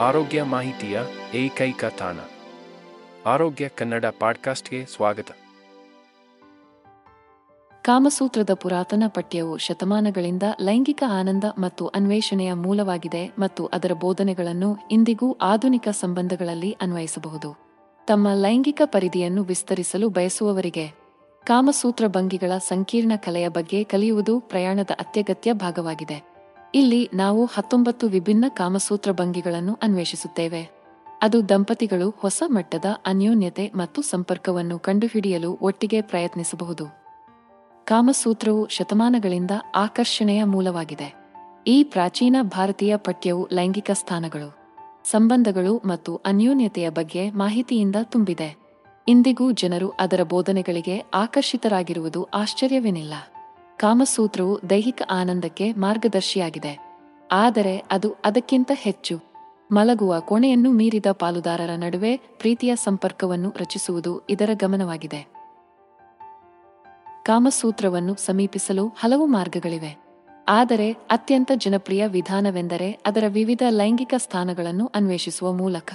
ಆರೋಗ್ಯ ಮಾಹಿತಿಯ ಏಕೈಕ ತಾಣ. ಆರೋಗ್ಯ ಕನ್ನಡ ಪಾಡ್ಕಾಸ್ಟ್ಗೆ ಸ್ವಾಗತ. ಕಾಮಸೂತ್ರದ ಪುರಾತನ ಪಠ್ಯವು ಶತಮಾನಗಳಿಂದ ಲೈಂಗಿಕ ಆನಂದ ಮತ್ತು ಅನ್ವೇಷಣೆಯ ಮೂಲವಾಗಿದೆ ಮತ್ತು ಅದರ ಬೋಧನೆಗಳನ್ನು ಇಂದಿಗೂ ಆಧುನಿಕ ಸಂಬಂಧಗಳಲ್ಲಿ ಅನ್ವಯಿಸಬಹುದು. ತಮ್ಮ ಲೈಂಗಿಕ ಪರಿಧಿಯನ್ನು ವಿಸ್ತರಿಸಲು ಬಯಸುವವರಿಗೆ ಕಾಮಸೂತ್ರ ಭಂಗಿಗಳ ಸಂಕೀರ್ಣ ಕಲೆಯ ಬಗ್ಗೆ ಕಲಿಯುವುದು ಪ್ರಯಾಣದ ಅತ್ಯಗತ್ಯ ಭಾಗವಾಗಿದೆ. ಇಲ್ಲಿ ನಾವು ಹತ್ತೊಂಬತ್ತು ವಿಭಿನ್ನ ಕಾಮಸೂತ್ರ ಭಂಗಿಗಳನ್ನು ಅನ್ವೇಷಿಸುತ್ತೇವೆ. ಅದು ದಂಪತಿಗಳು ಹೊಸ ಮಟ್ಟದ ಅನ್ಯೋನ್ಯತೆ ಮತ್ತು ಸಂಪರ್ಕವನ್ನು ಕಂಡುಹಿಡಿಯಲು ಒಟ್ಟಿಗೆ ಪ್ರಯತ್ನಿಸಬಹುದು. ಕಾಮಸೂತ್ರವು ಶತಮಾನಗಳಿಂದ ಆಕರ್ಷಣೆಯ ಮೂಲವಾಗಿದೆ. ಈ ಪ್ರಾಚೀನ ಭಾರತೀಯ ಪಠ್ಯವು ಲೈಂಗಿಕ ಸ್ಥಾನಗಳು, ಸಂಬಂಧಗಳು ಮತ್ತು ಅನ್ಯೋನ್ಯತೆಯ ಬಗ್ಗೆ ಮಾಹಿತಿಯಿಂದ ತುಂಬಿದೆ. ಇಂದಿಗೂ ಜನರು ಅದರ ಬೋಧನೆಗಳಿಗೆ ಆಕರ್ಷಿತರಾಗಿರುವುದು ಆಶ್ಚರ್ಯವೇನಿಲ್ಲ. ಕಾಮಸೂತ್ರವು ದೈಹಿಕ ಆನಂದಕ್ಕೆ ಮಾರ್ಗದರ್ಶಿಯಾಗಿದೆ. ಆದರೆ ಅದು ಅದಕ್ಕಿಂತ ಹೆಚ್ಚು. ಮಲಗುವ ಕೋಣೆಯನ್ನು ಮೀರಿದ ಪಾಲುದಾರರ ನಡುವೆ ಪ್ರೀತಿಯ ಸಂಪರ್ಕವನ್ನು ರಚಿಸುವುದು ಇದರ ಗಮನವಾಗಿದೆ. ಕಾಮಸೂತ್ರವನ್ನು ಸಮೀಪಿಸಲು ಹಲವು ಮಾರ್ಗಗಳಿವೆ. ಆದರೆ ಅತ್ಯಂತ ಜನಪ್ರಿಯ ವಿಧಾನವೆಂದರೆ ಅದರ ವಿವಿಧ ಲೈಂಗಿಕ ಸ್ಥಾನಗಳನ್ನು ಅನ್ವೇಷಿಸುವ ಮೂಲಕ.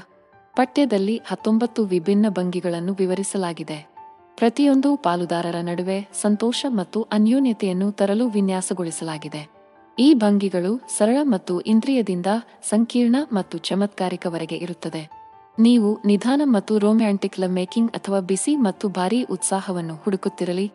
ಪಠ್ಯದಲ್ಲಿ ಹತ್ತೊಂಬತ್ತು ವಿಭಿನ್ನ ಭಂಗಿಗಳನ್ನು ವಿವರಿಸಲಾಗಿದೆ. ಪ್ರತಿಯೊಂದು ಪಾಲುದಾರರ ನಡುವೆ ಸಂತೋಷ ಮತ್ತು ಅನ್ಯೋನ್ಯತೆಯನ್ನು ತರಲು ವಿನ್ಯಾಸಗೊಳಿಸಲಾಗಿದೆ. ಈ ಭಂಗಿಗಳು ಸರಳ ಮತ್ತು ಇಂದ್ರಿಯದಿಂದ ಸಂಕೀರ್ಣ ಮತ್ತು ಚಮತ್ಕಾರಿಕವರೆಗೆ ಇರುತ್ತದೆ. ನೀವು ನಿಧಾನ ಮತ್ತು ರೋಮ್ಯಾಂಟಿಕ್ ಲವ್ ಮೇಕಿಂಗ್ ಅಥವಾ ಬಿಸಿ ಮತ್ತು ಭಾರೀ ಉತ್ಸಾಹವನ್ನು ಹುಡುಕುತ್ತಿರಲಿ.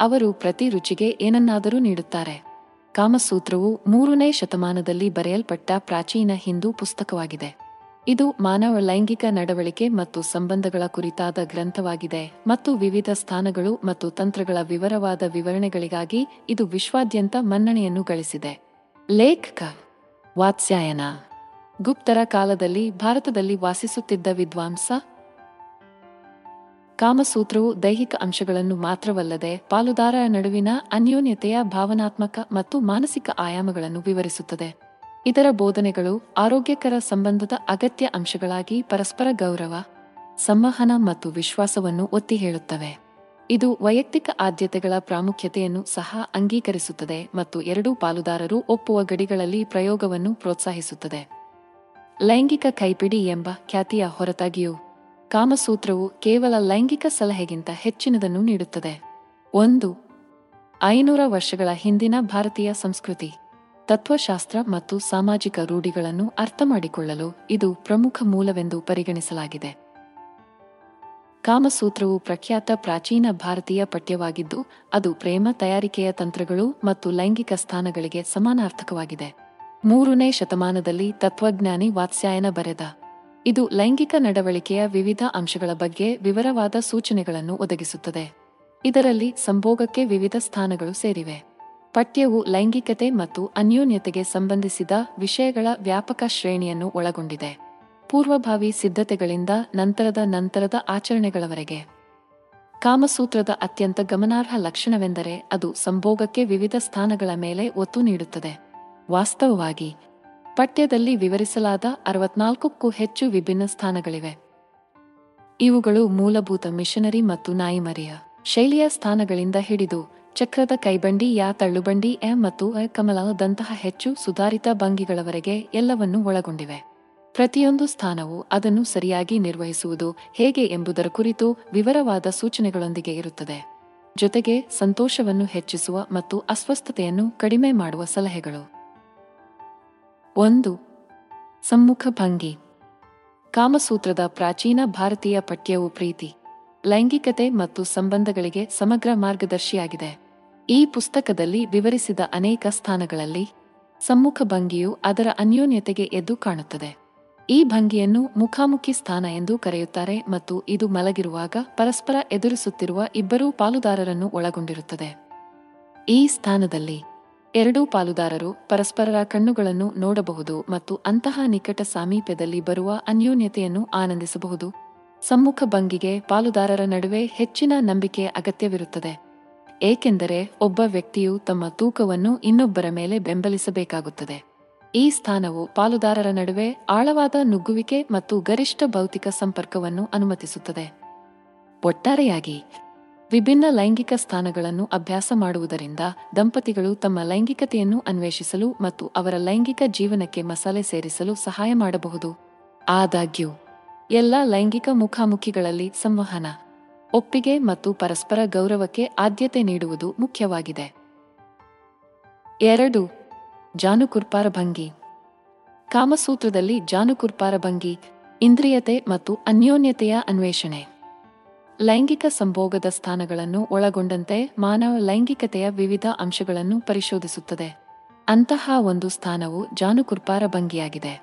ಅವರು ಪ್ರತಿ ರುಚಿಗೆ ಏನನ್ನಾದರೂ ನೀಡುತ್ತಾರೆ. ಕಾಮಸೂತ್ರವು ಮೂರನೇ ಶತಮಾನದಲ್ಲಿ ಬರೆಯಲ್ಪಟ್ಟ ಪ್ರಾಚೀನ ಹಿಂದೂ ಪುಸ್ತಕವಾಗಿದೆ. ಇದು ಮಾನವ ಲೈಂಗಿಕ ನಡವಳಿಕೆ ಮತ್ತು ಸಂಬಂಧಗಳ ಕುರಿತಾದ ಗ್ರಂಥವಾಗಿದೆ ಮತ್ತು ವಿವಿಧ ಸ್ಥಾನಗಳು ಮತ್ತು ತಂತ್ರಗಳ ವಿವರವಾದ ವಿವರಣೆಗಳಿಗಾಗಿ ಇದು ವಿಶ್ವಾದ್ಯಂತ ಮನ್ನಣೆಯನ್ನು ಗಳಿಸಿದೆ. ಲೇಖಕ ವಾತ್ಸ್ಯಾಯನ. ಗುಪ್ತರ ಕಾಲದಲ್ಲಿ ಭಾರತದಲ್ಲಿ ವಾಸಿಸುತ್ತಿದ್ದ ವಿದ್ವಾಂಸ ಕಾಮಸೂತ್ರವು ದೈಹಿಕ ಅಂಶಗಳನ್ನು ಮಾತ್ರವಲ್ಲದೆ ಪಾಲುದಾರರ ನಡುವಿನ ಅನ್ಯೋನ್ಯತೆಯ ಭಾವನಾತ್ಮಕ ಮತ್ತು ಮಾನಸಿಕ ಆಯಾಮಗಳನ್ನು ವಿವರಿಸುತ್ತದೆ. ಇದರ ಬೋಧನೆಗಳು ಆರೋಗ್ಯಕರ ಸಂಬಂಧದ ಅಗತ್ಯ ಅಂಶಗಳಾಗಿ ಪರಸ್ಪರ ಗೌರವ, ಸಂವಹನ ಮತ್ತು ವಿಶ್ವಾಸವನ್ನು ಒತ್ತಿ ಹೇಳುತ್ತವೆ. ಇದು ವೈಯಕ್ತಿಕ ಆದ್ಯತೆಗಳ ಪ್ರಾಮುಖ್ಯತೆಯನ್ನು ಸಹ ಅಂಗೀಕರಿಸುತ್ತದೆ ಮತ್ತು ಎರಡೂ ಪಾಲುದಾರರು ಒಪ್ಪುವ ಗಡಿಗಳಲ್ಲಿ ಪ್ರಯೋಗವನ್ನು ಪ್ರೋತ್ಸಾಹಿಸುತ್ತದೆ. ಲೈಂಗಿಕ ಕೈಪಿಡಿ ಎಂಬ ಖ್ಯಾತಿಯ ಹೊರತಾಗಿಯೂ, ಕಾಮಸೂತ್ರವು ಕೇವಲ ಲೈಂಗಿಕ ಸಲಹೆಗಿಂತ ಹೆಚ್ಚಿನದನ್ನು ನೀಡುತ್ತದೆ. ಒಂದು, ಐನೂರ ವರ್ಷಗಳ ಹಿಂದಿನ ಭಾರತೀಯ ಸಂಸ್ಕೃತಿ. ತತ್ವಶಾಸ್ತ್ರ ಮತ್ತು ಸಾಮಾಜಿಕ ರೂಢಿಗಳನ್ನು ಅರ್ಥಮಾಡಿಕೊಳ್ಳಲು ಇದು ಪ್ರಮುಖ ಮೂಲವೆಂದು ಪರಿಗಣಿಸಲಾಗಿದೆ. ಕಾಮಸೂತ್ರವು ಪ್ರಖ್ಯಾತ ಪ್ರಾಚೀನ ಭಾರತೀಯ ಪಠ್ಯವಾಗಿದ್ದು, ಅದು ಪ್ರೇಮ ತಯಾರಿಕೆಯ ತಂತ್ರಗಳು ಮತ್ತು ಲೈಂಗಿಕ ಸ್ಥಾನಗಳಿಗೆ ಸಮಾನಾರ್ಥಕವಾಗಿದೆ. ಮೂರನೇ ಶತಮಾನದಲ್ಲಿ ತತ್ವಜ್ಞಾನಿ ವಾತ್ಸ್ಯಾಯನ ಬರೆದ. ಇದು ಲೈಂಗಿಕ ನಡವಳಿಕೆಯ ವಿವಿಧ ಅಂಶಗಳ ಬಗ್ಗೆ ವಿವರವಾದ ಸೂಚನೆಗಳನ್ನು ಒದಗಿಸುತ್ತದೆ. ಇದರಲ್ಲಿ ಸಂಭೋಗಕ್ಕೆ ವಿವಿಧ ಸ್ಥಾನಗಳು ಸೇರಿವೆ. ಪಠ್ಯವು ಲೈಂಗಿಕತೆ ಮತ್ತು ಅನ್ಯೋನ್ಯತೆಗೆ ಸಂಬಂಧಿಸಿದ ವಿಷಯಗಳ ವ್ಯಾಪಕ ಶ್ರೇಣಿಯನ್ನು ಒಳಗೊಂಡಿದೆ. ಪೂರ್ವಭಾವಿ ಸಿದ್ಧತೆಗಳಿಂದ ನಂತರದ ನಂತರದ ಆಚರಣೆಗಳವರೆಗೆ. ಕಾಮಸೂತ್ರದ ಅತ್ಯಂತ ಗಮನಾರ್ಹ ಲಕ್ಷಣವೆಂದರೆ ಅದು ಸಂಭೋಗಕ್ಕೆ ವಿವಿಧ ಸ್ಥಾನಗಳ ಮೇಲೆ ಒತ್ತು ನೀಡುತ್ತದೆ. ವಾಸ್ತವವಾಗಿ, ಪಠ್ಯದಲ್ಲಿ ವಿವರಿಸಲಾದ ಅರವತ್ನಾಲ್ಕಕ್ಕೂ ಹೆಚ್ಚು ವಿಭಿನ್ನ ಸ್ಥಾನಗಳಿವೆ. ಇವುಗಳು ಮೂಲಭೂತ ಮಿಷನರಿ ಮತ್ತು ನಾಯಿಮರಿಯ ಶೈಲಿಯ ಸ್ಥಾನಗಳಿಂದ ಹಿಡಿದು ಚಕ್ರದ ಕೈಬಂಡಿ, ಯಾ ತಳ್ಳುಬಂಡಿ, ಎ ಮತ್ತು ಅ ಕಮಲದಂತಹ ಹೆಚ್ಚು ಸುಧಾರಿತ ಭಂಗಿಗಳವರೆಗೆ ಎಲ್ಲವನ್ನೂ ಒಳಗೊಂಡಿವೆ. ಪ್ರತಿಯೊಂದು ಸ್ಥಾನವು ಅದನ್ನು ಸರಿಯಾಗಿ ನಿರ್ವಹಿಸುವುದು ಹೇಗೆ ಎಂಬುದರ ಕುರಿತು ವಿವರವಾದ ಸೂಚನೆಗಳೊಂದಿಗೆ ಇರುತ್ತದೆ. ಜೊತೆಗೆ ಸಂತೋಷವನ್ನು ಹೆಚ್ಚಿಸುವ ಮತ್ತು ಅಸ್ವಸ್ಥತೆಯನ್ನು ಕಡಿಮೆ ಮಾಡುವ ಸಲಹೆಗಳು. ಒಂದು, ಸಮ್ಮುಖ ಭಂಗಿ. ಕಾಮಸೂತ್ರದ ಪ್ರಾಚೀನ ಭಾರತೀಯ ಪಠ್ಯವು ಪ್ರೀತಿ, ಲೈಂಗಿಕತೆ ಮತ್ತು ಸಂಬಂಧಗಳಿಗೆ ಸಮಗ್ರ ಮಾರ್ಗದರ್ಶಿಯಾಗಿದೆ. ಈ ಪುಸ್ತಕದಲ್ಲಿ ವಿವರಿಸಿದ ಅನೇಕ ಸ್ಥಾನಗಳಲ್ಲಿ ಸಮ್ಮುಖ ಭಂಗಿಯು ಅದರ ಅನ್ಯೋನ್ಯತೆಗೆ ಎದ್ದು ಕಾಣುತ್ತದೆ. ಈ ಭಂಗಿಯನ್ನು ಮುಖಾಮುಖಿ ಸ್ಥಾನ ಎಂದು ಕರೆಯುತ್ತಾರೆ ಮತ್ತು ಇದು ಮಲಗಿರುವಾಗ ಪರಸ್ಪರ ಎದುರಿಸುತ್ತಿರುವ ಇಬ್ಬರೂ ಪಾಲುದಾರರನ್ನು ಒಳಗೊಂಡಿರುತ್ತದೆ. ಈ ಸ್ಥಾನದಲ್ಲಿ ಎರಡೂ ಪಾಲುದಾರರು ಪರಸ್ಪರರ ಕಣ್ಣುಗಳನ್ನು ನೋಡಬಹುದು ಮತ್ತು ಅಂತಹ ನಿಕಟ ಸಾಮೀಪ್ಯದಲ್ಲಿ ಬರುವ ಅನ್ಯೋನ್ಯತೆಯನ್ನು ಆನಂದಿಸಬಹುದು. ಸಮ್ಮುಖ ಭಂಗಿಗೆ ಪಾಲುದಾರರ ನಡುವೆ ಹೆಚ್ಚಿನ ನಂಬಿಕೆ ಅಗತ್ಯವಿರುತ್ತದೆ. ಏಕೆಂದರೆ ಒಬ್ಬ ವ್ಯಕ್ತಿಯು ತಮ್ಮ ತೂಕವನ್ನು ಇನ್ನೊಬ್ಬರ ಮೇಲೆ ಬೆಂಬಲಿಸಬೇಕಾಗುತ್ತದೆ. ಈ ಸ್ಥಾನವು ಪಾಲುದಾರರ ನಡುವೆ ಆಳವಾದ ನುಗ್ಗುವಿಕೆ ಮತ್ತು ಗರಿಷ್ಠ ಭೌತಿಕ ಸಂಪರ್ಕವನ್ನು ಅನುಮತಿಸುತ್ತದೆ. ಒಟ್ಟಾರೆಯಾಗಿ, ವಿಭಿನ್ನ ಲೈಂಗಿಕ ಸ್ಥಾನಗಳನ್ನು ಅಭ್ಯಾಸ ಮಾಡುವುದರಿಂದ ದಂಪತಿಗಳು ತಮ್ಮ ಲೈಂಗಿಕತೆಯನ್ನು ಅನ್ವೇಷಿಸಲು ಮತ್ತು ಅವರ ಲೈಂಗಿಕ ಜೀವನಕ್ಕೆ ಮಸಾಲೆ ಸೇರಿಸಲು ಸಹಾಯ ಮಾಡಬಹುದು. ಆದಾಗ್ಯೂ, ಎಲ್ಲ ಲೈಂಗಿಕ ಮುಖಾಮುಖಿಗಳಲ್ಲಿ ಸಂವಹನ ಒಪ್ಪಿಗೆ ಮತ್ತು ಪರಸ್ಪರ ಗೌರವಕ್ಕೆ ಆದ್ಯತೆ ನೀಡುವುದು ಮುಖ್ಯವಾಗಿದೆ. ಎರಡು ಜಾನುಕುರ್ಪಾರ ಭಂಗಿ ಕಾಮಸೂತ್ರದಲ್ಲಿ ಜಾನುಕುರ್ಪಾರ ಭಂಗಿ ಇಂದ್ರಿಯತೆ ಮತ್ತು ಅನ್ಯೋನ್ಯತೆಯ ಅನ್ವೇಷಣೆ. ಲೈಂಗಿಕ ಸಂಭೋಗದ ಸ್ಥಾನಗಳನ್ನು ಒಳಗೊಂಡಂತೆ ಮಾನವ ಲೈಂಗಿಕತೆಯ ವಿವಿಧ ಅಂಶಗಳನ್ನು ಪರಿಶೋಧಿಸುತ್ತದೆ. ಅಂತಹ ಒಂದು ಸ್ಥಾನವು ಜಾನುಕುರ್ಪಾರ ಭಂಗಿಯಾಗಿದೆ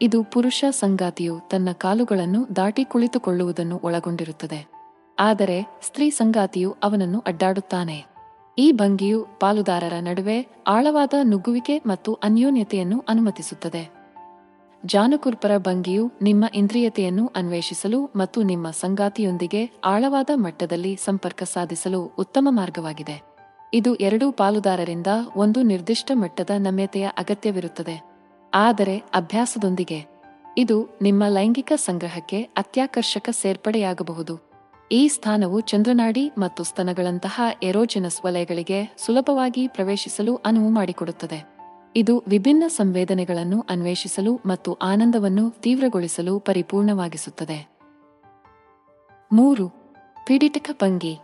ಇದು ಪುರುಷ ಸಂಗಾತಿಯು ತನ್ನ ಕಾಲುಗಳನ್ನು ದಾಟಿ ಕುಳಿತುಕೊಳ್ಳುವುದನ್ನು ಒಳಗೊಂಡಿರುತ್ತದೆ. ಆದರೆ ಸ್ತ್ರೀ ಸಂಗಾತಿಯು ಅವನನ್ನು ಅಡ್ಡಾಡುತ್ತಾನೆ. ಈ ಭಂಗಿಯು ಪಾಲುದಾರರ ನಡುವೆ ಆಳವಾದ ನುಗ್ಗುವಿಕೆ ಮತ್ತು ಅನ್ಯೋನ್ಯತೆಯನ್ನು ಅನುಮತಿಸುತ್ತದೆ. ಜಾನುಕುರ್ಪರ ಭಂಗಿಯು ನಿಮ್ಮ ಇಂದ್ರಿಯತೆಯನ್ನು ಅನ್ವೇಷಿಸಲು ಮತ್ತು ನಿಮ್ಮ ಸಂಗಾತಿಯೊಂದಿಗೆ ಆಳವಾದ ಮಟ್ಟದಲ್ಲಿ ಸಂಪರ್ಕ ಸಾಧಿಸಲು ಉತ್ತಮ ಮಾರ್ಗವಾಗಿದೆ. ಇದು ಎರಡೂ ಪಾಲುದಾರರಿಂದ ಒಂದು ನಿರ್ದಿಷ್ಟ ಮಟ್ಟದ ನಮ್ಯತೆಯ ಅಗತ್ಯವಿರುತ್ತದೆ. ಆದರೆ ಅಭ್ಯಾಸದೊಂದಿಗೆ, ಇದು ನಿಮ್ಮ ಲೈಂಗಿಕ ಸಂಗ್ರಹಕ್ಕೆ ಅತ್ಯಾಕರ್ಷಕ ಸೇರ್ಪಡೆಯಾಗಬಹುದು. ಈ ಸ್ಥಾನವು ಚಂದ್ರನಾಡಿ ಮತ್ತು ಸ್ತನಗಳಂತಹ ಎರೋಜೆನಸ್ ವಲಯಗಳಿಗೆ ಸುಲಭವಾಗಿ ಪ್ರವೇಶಿಸಲು ಅನುವು ಮಾಡಿಕೊಡುತ್ತದೆ. ಇದು ವಿಭಿನ್ನ ಸಂವೇದನೆಗಳನ್ನು ಅನ್ವೇಷಿಸಲು ಮತ್ತು ಆನಂದವನ್ನು ತೀವ್ರಗೊಳಿಸಲು ಪರಿಪೂರ್ಣವಾಗಿಸುತ್ತದೆ. ಮೂರು, ಪೀಡಿತಕ ಭಂಗಿ.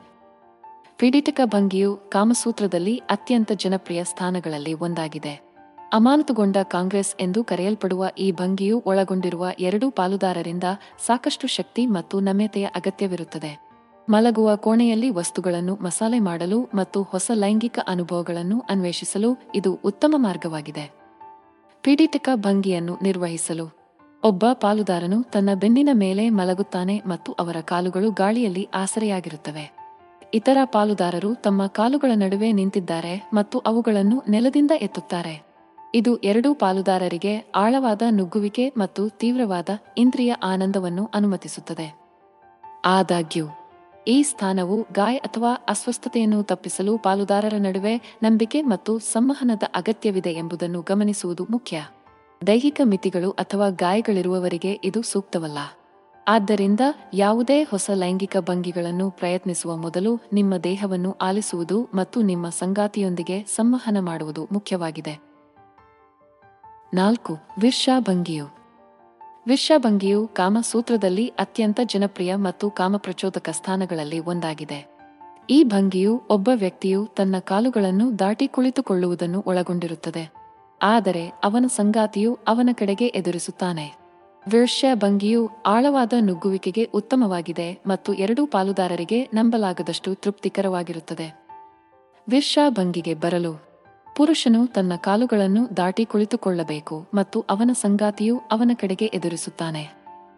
ಪೀಡಿತಕ ಭಂಗಿಯು ಕಾಮಸೂತ್ರದಲ್ಲಿ ಅತ್ಯಂತ ಜನಪ್ರಿಯ ಸ್ಥಾನಗಳಲ್ಲಿ ಒಂದಾಗಿದೆ. ಅಮಾನತುಗೊಂಡ ಕಾಂಗ್ರೆಸ್ ಎಂದು ಕರೆಯಲ್ಪಡುವ ಈ ಭಂಗಿಯು ಒಳಗೊಂಡಿರುವ ಎರಡೂ ಪಾಲುದಾರರಿಂದ ಸಾಕಷ್ಟು ಶಕ್ತಿ ಮತ್ತು ನಮ್ಯತೆಯ ಅಗತ್ಯವಿರುತ್ತದೆ. ಮಲಗುವ ಕೋಣೆಯಲ್ಲಿ ವಸ್ತುಗಳನ್ನು ಮಸಾಲೆ ಮಾಡಲು ಮತ್ತು ಹೊಸ ಲೈಂಗಿಕ ಅನುಭವಗಳನ್ನು ಅನ್ವೇಷಿಸಲು ಇದು ಉತ್ತಮ ಮಾರ್ಗವಾಗಿದೆ. ಪೀಡಿತಕ ಭಂಗಿಯನ್ನು ನಿರ್ವಹಿಸಲು. ಒಬ್ಬ ಪಾಲುದಾರನು ತನ್ನ ಬೆನ್ನಿನ ಮೇಲೆ ಮಲಗುತ್ತಾನೆ ಮತ್ತು ಅವರ ಕಾಲುಗಳು ಗಾಳಿಯಲ್ಲಿ ಆಸರೆಯಾಗಿರುತ್ತವೆ. ಇತರ ಪಾಲುದಾರರು ತಮ್ಮ ಕಾಲುಗಳ ನಡುವೆ ನಿಂತಿದ್ದಾರೆ ಮತ್ತು ಅವುಗಳನ್ನು ನೆಲದಿಂದ ಎತ್ತುತ್ತಾರೆ. ಇದು ಎರಡೂ ಪಾಲುದಾರರಿಗೆ ಆಳವಾದ ನುಗ್ಗುವಿಕೆ ಮತ್ತು ತೀವ್ರವಾದ ಇಂದ್ರಿಯ ಆನಂದವನ್ನು ಅನುಮತಿಸುತ್ತದೆ. ಆದಾಗ್ಯೂ, ಈ ಸ್ಥಾನವು ಗಾಯ ಅಥವಾ ಅಸ್ವಸ್ಥತೆಯನ್ನು ತಪ್ಪಿಸಲು ಪಾಲುದಾರರ ನಡುವೆ ನಂಬಿಕೆ ಮತ್ತು ಸಂವಹನದ ಅಗತ್ಯವಿದೆ ಎಂಬುದನ್ನು ಗಮನಿಸುವುದು ಮುಖ್ಯ. ದೈಹಿಕ ಮಿತಿಗಳು ಅಥವಾ ಗಾಯಗಳಿರುವವರಿಗೆ ಇದು ಸೂಕ್ತವಲ್ಲ. ಆದ್ದರಿಂದ ಯಾವುದೇ ಹೊಸ ಲೈಂಗಿಕ ಭಂಗಿಗಳನ್ನು ಪ್ರಯತ್ನಿಸುವ ಮೊದಲು ನಿಮ್ಮ ದೇಹವನ್ನು ಆಲಿಸುವುದು ಮತ್ತು ನಿಮ್ಮ ಸಂಗಾತಿಯೊಂದಿಗೆ ಸಂವಹನ ಮಾಡುವುದು ಮುಖ್ಯವಾಗಿದೆ. ನಾಲ್ಕು, ವಿರ್ಷಾಭಂಗಿಯು. ವಿರ್ಷಾಭಂಗಿಯು ಕಾಮಸೂತ್ರದಲ್ಲಿ ಅತ್ಯಂತ ಜನಪ್ರಿಯ ಮತ್ತು ಕಾಮಪ್ರಚೋದಕ ಸ್ಥಾನಗಳಲ್ಲಿ ಒಂದಾಗಿದೆ. ಈ ಭಂಗಿಯು ಒಬ್ಬ ವ್ಯಕ್ತಿಯು ತನ್ನ ಕಾಲುಗಳನ್ನು ದಾಟಿ ಕುಳಿತುಕೊಳ್ಳುವುದನ್ನು ಒಳಗೊಂಡಿರುತ್ತದೆ. ಆದರೆ ಅವನ ಸಂಗಾತಿಯು ಅವನ ಕಡೆಗೆ ಎದುರಿಸುತ್ತಾನೆ. ವಿರ್ಷ್ಯ ಭಂಗಿಯು ಆಳವಾದ ನುಗ್ಗುವಿಕೆಗೆ ಉತ್ತಮವಾಗಿದೆ ಮತ್ತು ಎರಡೂ ಪಾಲುದಾರರಿಗೆ ನಂಬಲಾಗದಷ್ಟು ತೃಪ್ತಿಕರವಾಗಿರುತ್ತದೆ. ವಿರ್ಷಾ ಭಂಗಿಗೆ ಬರಲು. ಪುರುಷನು ತನ್ನ ಕಾಲುಗಳನ್ನು ದಾಟಿ ಕುಳಿತುಕೊಳ್ಳಬೇಕು ಮತ್ತು ಅವನ ಸಂಗಾತಿಯು ಅವನ ಕಡೆಗೆ ಎದುರಿಸುತ್ತಾನೆ.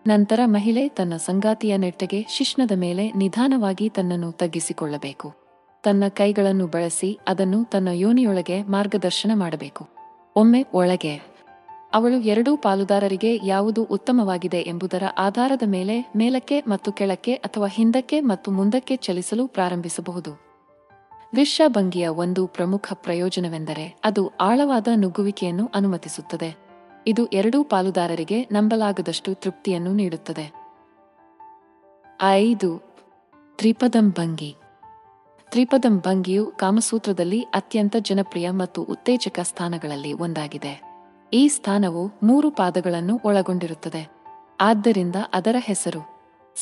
ನಂತರ ಮಹಿಳೆ ತನ್ನ ಸಂಗಾತಿಯ ನೆಟ್ಟಗೆ ಶಿಶ್ನದ ಮೇಲೆ ನಿಧಾನವಾಗಿ ತನ್ನನ್ನು ತಗ್ಗಿಸಿಕೊಳ್ಳಬೇಕು. ತನ್ನ ಕೈಗಳನ್ನು ಬಳಸಿ ಅದನ್ನು ತನ್ನ ಯೋನಿಯೊಳಗೆ ಮಾರ್ಗದರ್ಶನ ಮಾಡಬೇಕು. ಒಮ್ಮೆ ಒಳಗೆ, ಅವಳು ಎರಡೂ ಪಾಲುದಾರರಿಗೆ ಯಾವುದು ಉತ್ತಮವಾಗಿದೆ ಎಂಬುದರ ಆಧಾರದ ಮೇಲೆ ಮೇಲಕ್ಕೆ ಮತ್ತು ಕೆಳಕ್ಕೆ ಅಥವಾ ಹಿಂದಕ್ಕೆ ಮತ್ತು ಮುಂದಕ್ಕೆ ಚಲಿಸಲು ಪ್ರಾರಂಭಿಸಬಹುದು. ವಿಶ್ವಭಂಗಿಯ ಒಂದು ಪ್ರಮುಖ ಪ್ರಯೋಜನವೆಂದರೆ ಅದು ಆಳವಾದ ನುಗ್ಗುವಿಕೆಯನ್ನು ಅನುಮತಿಸುತ್ತದೆ. ಇದು ಎರಡೂ ಪಾಲುದಾರರಿಗೆ ನಂಬಲಾಗದಷ್ಟು ತೃಪ್ತಿಯನ್ನು ನೀಡುತ್ತದೆ. ಐದು ತ್ರಿಪದಂ ಭಂಗಿ ತ್ರಿಪದಂ ಭಂಗಿಯು ಕಾಮಸೂತ್ರದಲ್ಲಿ ಅತ್ಯಂತ ಜನಪ್ರಿಯ ಮತ್ತು ಉತ್ತೇಜಕ ಸ್ಥಾನಗಳಲ್ಲಿ ಒಂದಾಗಿದೆ. ಈ ಸ್ಥಾನವು ಮೂರು ಪಾದಗಳನ್ನು ಒಳಗೊಂಡಿರುತ್ತದೆ. ಆದ್ದರಿಂದ ಅದರ ಹೆಸರು,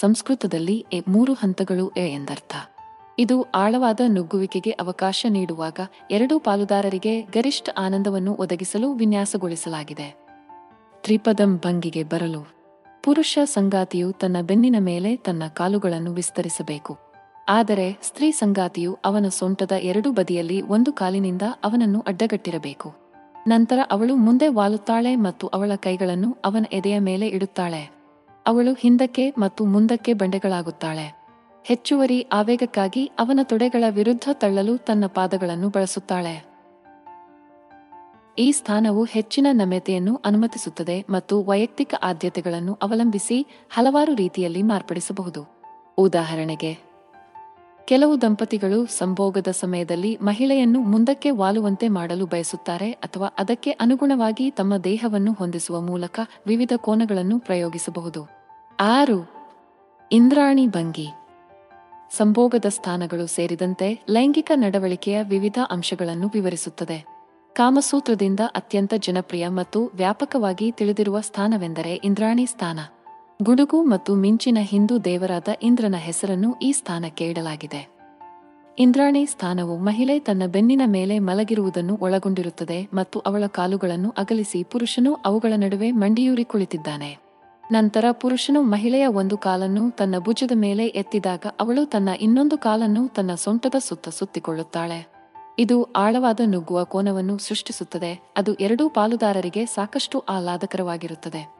ಸಂಸ್ಕೃತದಲ್ಲಿ ಎ ಮೂರು ಹಂತಗಳು ಎ ಎಂದರ್ಥ. ಇದು ಆಳವಾದ ನುಗ್ಗುವಿಕೆಗೆ ಅವಕಾಶ ನೀಡುವಾಗ ಎರಡೂ ಪಾಲುದಾರರಿಗೆ ಗರಿಷ್ಠ ಆನಂದವನ್ನು ಒದಗಿಸಲು ವಿನ್ಯಾಸಗೊಳಿಸಲಾಗಿದೆ. ತ್ರಿಪದಂ ಭಂಗಿಗೆ ಬರಲು. ಪುರುಷ ಸಂಗಾತಿಯು ತನ್ನ ಬೆನ್ನಿನ ಮೇಲೆ ತನ್ನ ಕಾಲುಗಳನ್ನು ವಿಸ್ತರಿಸಬೇಕು. ಆದರೆ ಸ್ತ್ರೀ ಸಂಗಾತಿಯು ಅವನ ಸೊಂಟದ ಎರಡೂ ಬದಿಯಲ್ಲಿ ಒಂದು ಕಾಲಿನಿಂದ ಅವನನ್ನು ಅಡ್ಡಗಟ್ಟಿರಬೇಕು. ನಂತರ ಅವಳು ಮುಂದೆ ವಾಲುತ್ತಾಳೆ ಮತ್ತು ಅವಳ ಕೈಗಳನ್ನು ಅವನ ಎದೆಯ ಮೇಲೆ ಇಡುತ್ತಾಳೆ. ಅವಳು ಹಿಂದಕ್ಕೆ ಮತ್ತು ಮುಂದಕ್ಕೆ ಬಂಡೆಗಳಾಗುತ್ತಾಳೆ. ಹೆಚ್ಚುವರಿ ಆವೇಗಕ್ಕಾಗಿ ಅವನ ತೊಡೆಗಳ ವಿರುದ್ಧ ತಳ್ಳಲು ತನ್ನ ಪಾದಗಳನ್ನು ಬಳಸುತ್ತಾಳೆ. ಈ ಸ್ಥಾನವು ಹೆಚ್ಚಿನ ನಮ್ಯತೆಯನ್ನು ಅನುಮತಿಸುತ್ತದೆ ಮತ್ತು ವೈಯಕ್ತಿಕ ಆದ್ಯತೆಗಳನ್ನು ಅವಲಂಬಿಸಿ ಹಲವಾರು ರೀತಿಯಲ್ಲಿ ಮಾರ್ಪಡಿಸಬಹುದು. ಉದಾಹರಣೆಗೆ, ಕೆಲವು ದಂಪತಿಗಳು ಸಂಭೋಗದ ಸಮಯದಲ್ಲಿ ಮಹಿಳೆಯನ್ನು ಮುಂದಕ್ಕೆ ವಾಲುವಂತೆ ಮಾಡಲು ಬಯಸುತ್ತಾರೆ ಅಥವಾ ಅದಕ್ಕೆ ಅನುಗುಣವಾಗಿ ತಮ್ಮ ದೇಹವನ್ನು ಹೊಂದಿಸುವ ಮೂಲಕ ವಿವಿಧ ಕೋನಗಳನ್ನು ಪ್ರಯೋಗಿಸಬಹುದು. ಆರು, ಇಂದ್ರಾಣಿ ಭಂಗಿ. ಸಂಭೋಗದ ಸ್ಥಾನಗಳು ಸೇರಿದಂತೆ ಲೈಂಗಿಕ ನಡವಳಿಕೆಯ ವಿವಿಧ ಅಂಶಗಳನ್ನು ವಿವರಿಸುತ್ತದೆ. ಕಾಮಸೂತ್ರದಿಂದ ಅತ್ಯಂತ ಜನಪ್ರಿಯ ಮತ್ತು ವ್ಯಾಪಕವಾಗಿ ತಿಳಿದಿರುವ ಸ್ಥಾನವೆಂದರೆ ಇಂದ್ರಾಣಿ ಸ್ಥಾನ. ಗುಡುಗು ಮತ್ತು ಮಿಂಚಿನ ಹಿಂದೂ ದೇವರಾದ ಇಂದ್ರನ ಹೆಸರನ್ನು ಈ ಸ್ಥಾನಕ್ಕೆ ಇಡಲಾಗಿದೆ. ಇಂದ್ರಾಣಿ ಸ್ಥಾನವು ಮಹಿಳೆ ತನ್ನ ಬೆನ್ನಿನ ಮೇಲೆ ಮಲಗಿರುವುದನ್ನು ಒಳಗೊಂಡಿರುತ್ತದೆ ಮತ್ತು ಅವಳ ಕಾಲುಗಳನ್ನು ಅಗಲಿಸಿ ಪುರುಷನು ಅವುಗಳ ನಡುವೆ ಮಂಡಿಯೂರಿ ಕುಳಿತಿದ್ದಾನೆ. ನಂತರ ಪುರುಷನು ಮಹಿಳೆಯ ಒಂದು ಕಾಲನ್ನು ತನ್ನ ಭುಜದ ಮೇಲೆ ಎತ್ತಿದಾಗ ಅವಳು ತನ್ನ ಇನ್ನೊಂದು ಕಾಲನ್ನು ತನ್ನ ಸೊಂಟದ ಸುತ್ತ ಸುತ್ತಿಕೊಳ್ಳುತ್ತಾಳೆ. ಇದು ಆಳವಾದ ನುಗ್ಗುವ ಕೋನವನ್ನು ಸೃಷ್ಟಿಸುತ್ತದೆ. ಅದು ಎರಡೂ ಪಾಲುದಾರರಿಗೆ ಸಾಕಷ್ಟು ಆಹ್ಲಾದಕರವಾಗಿರುತ್ತದೆ.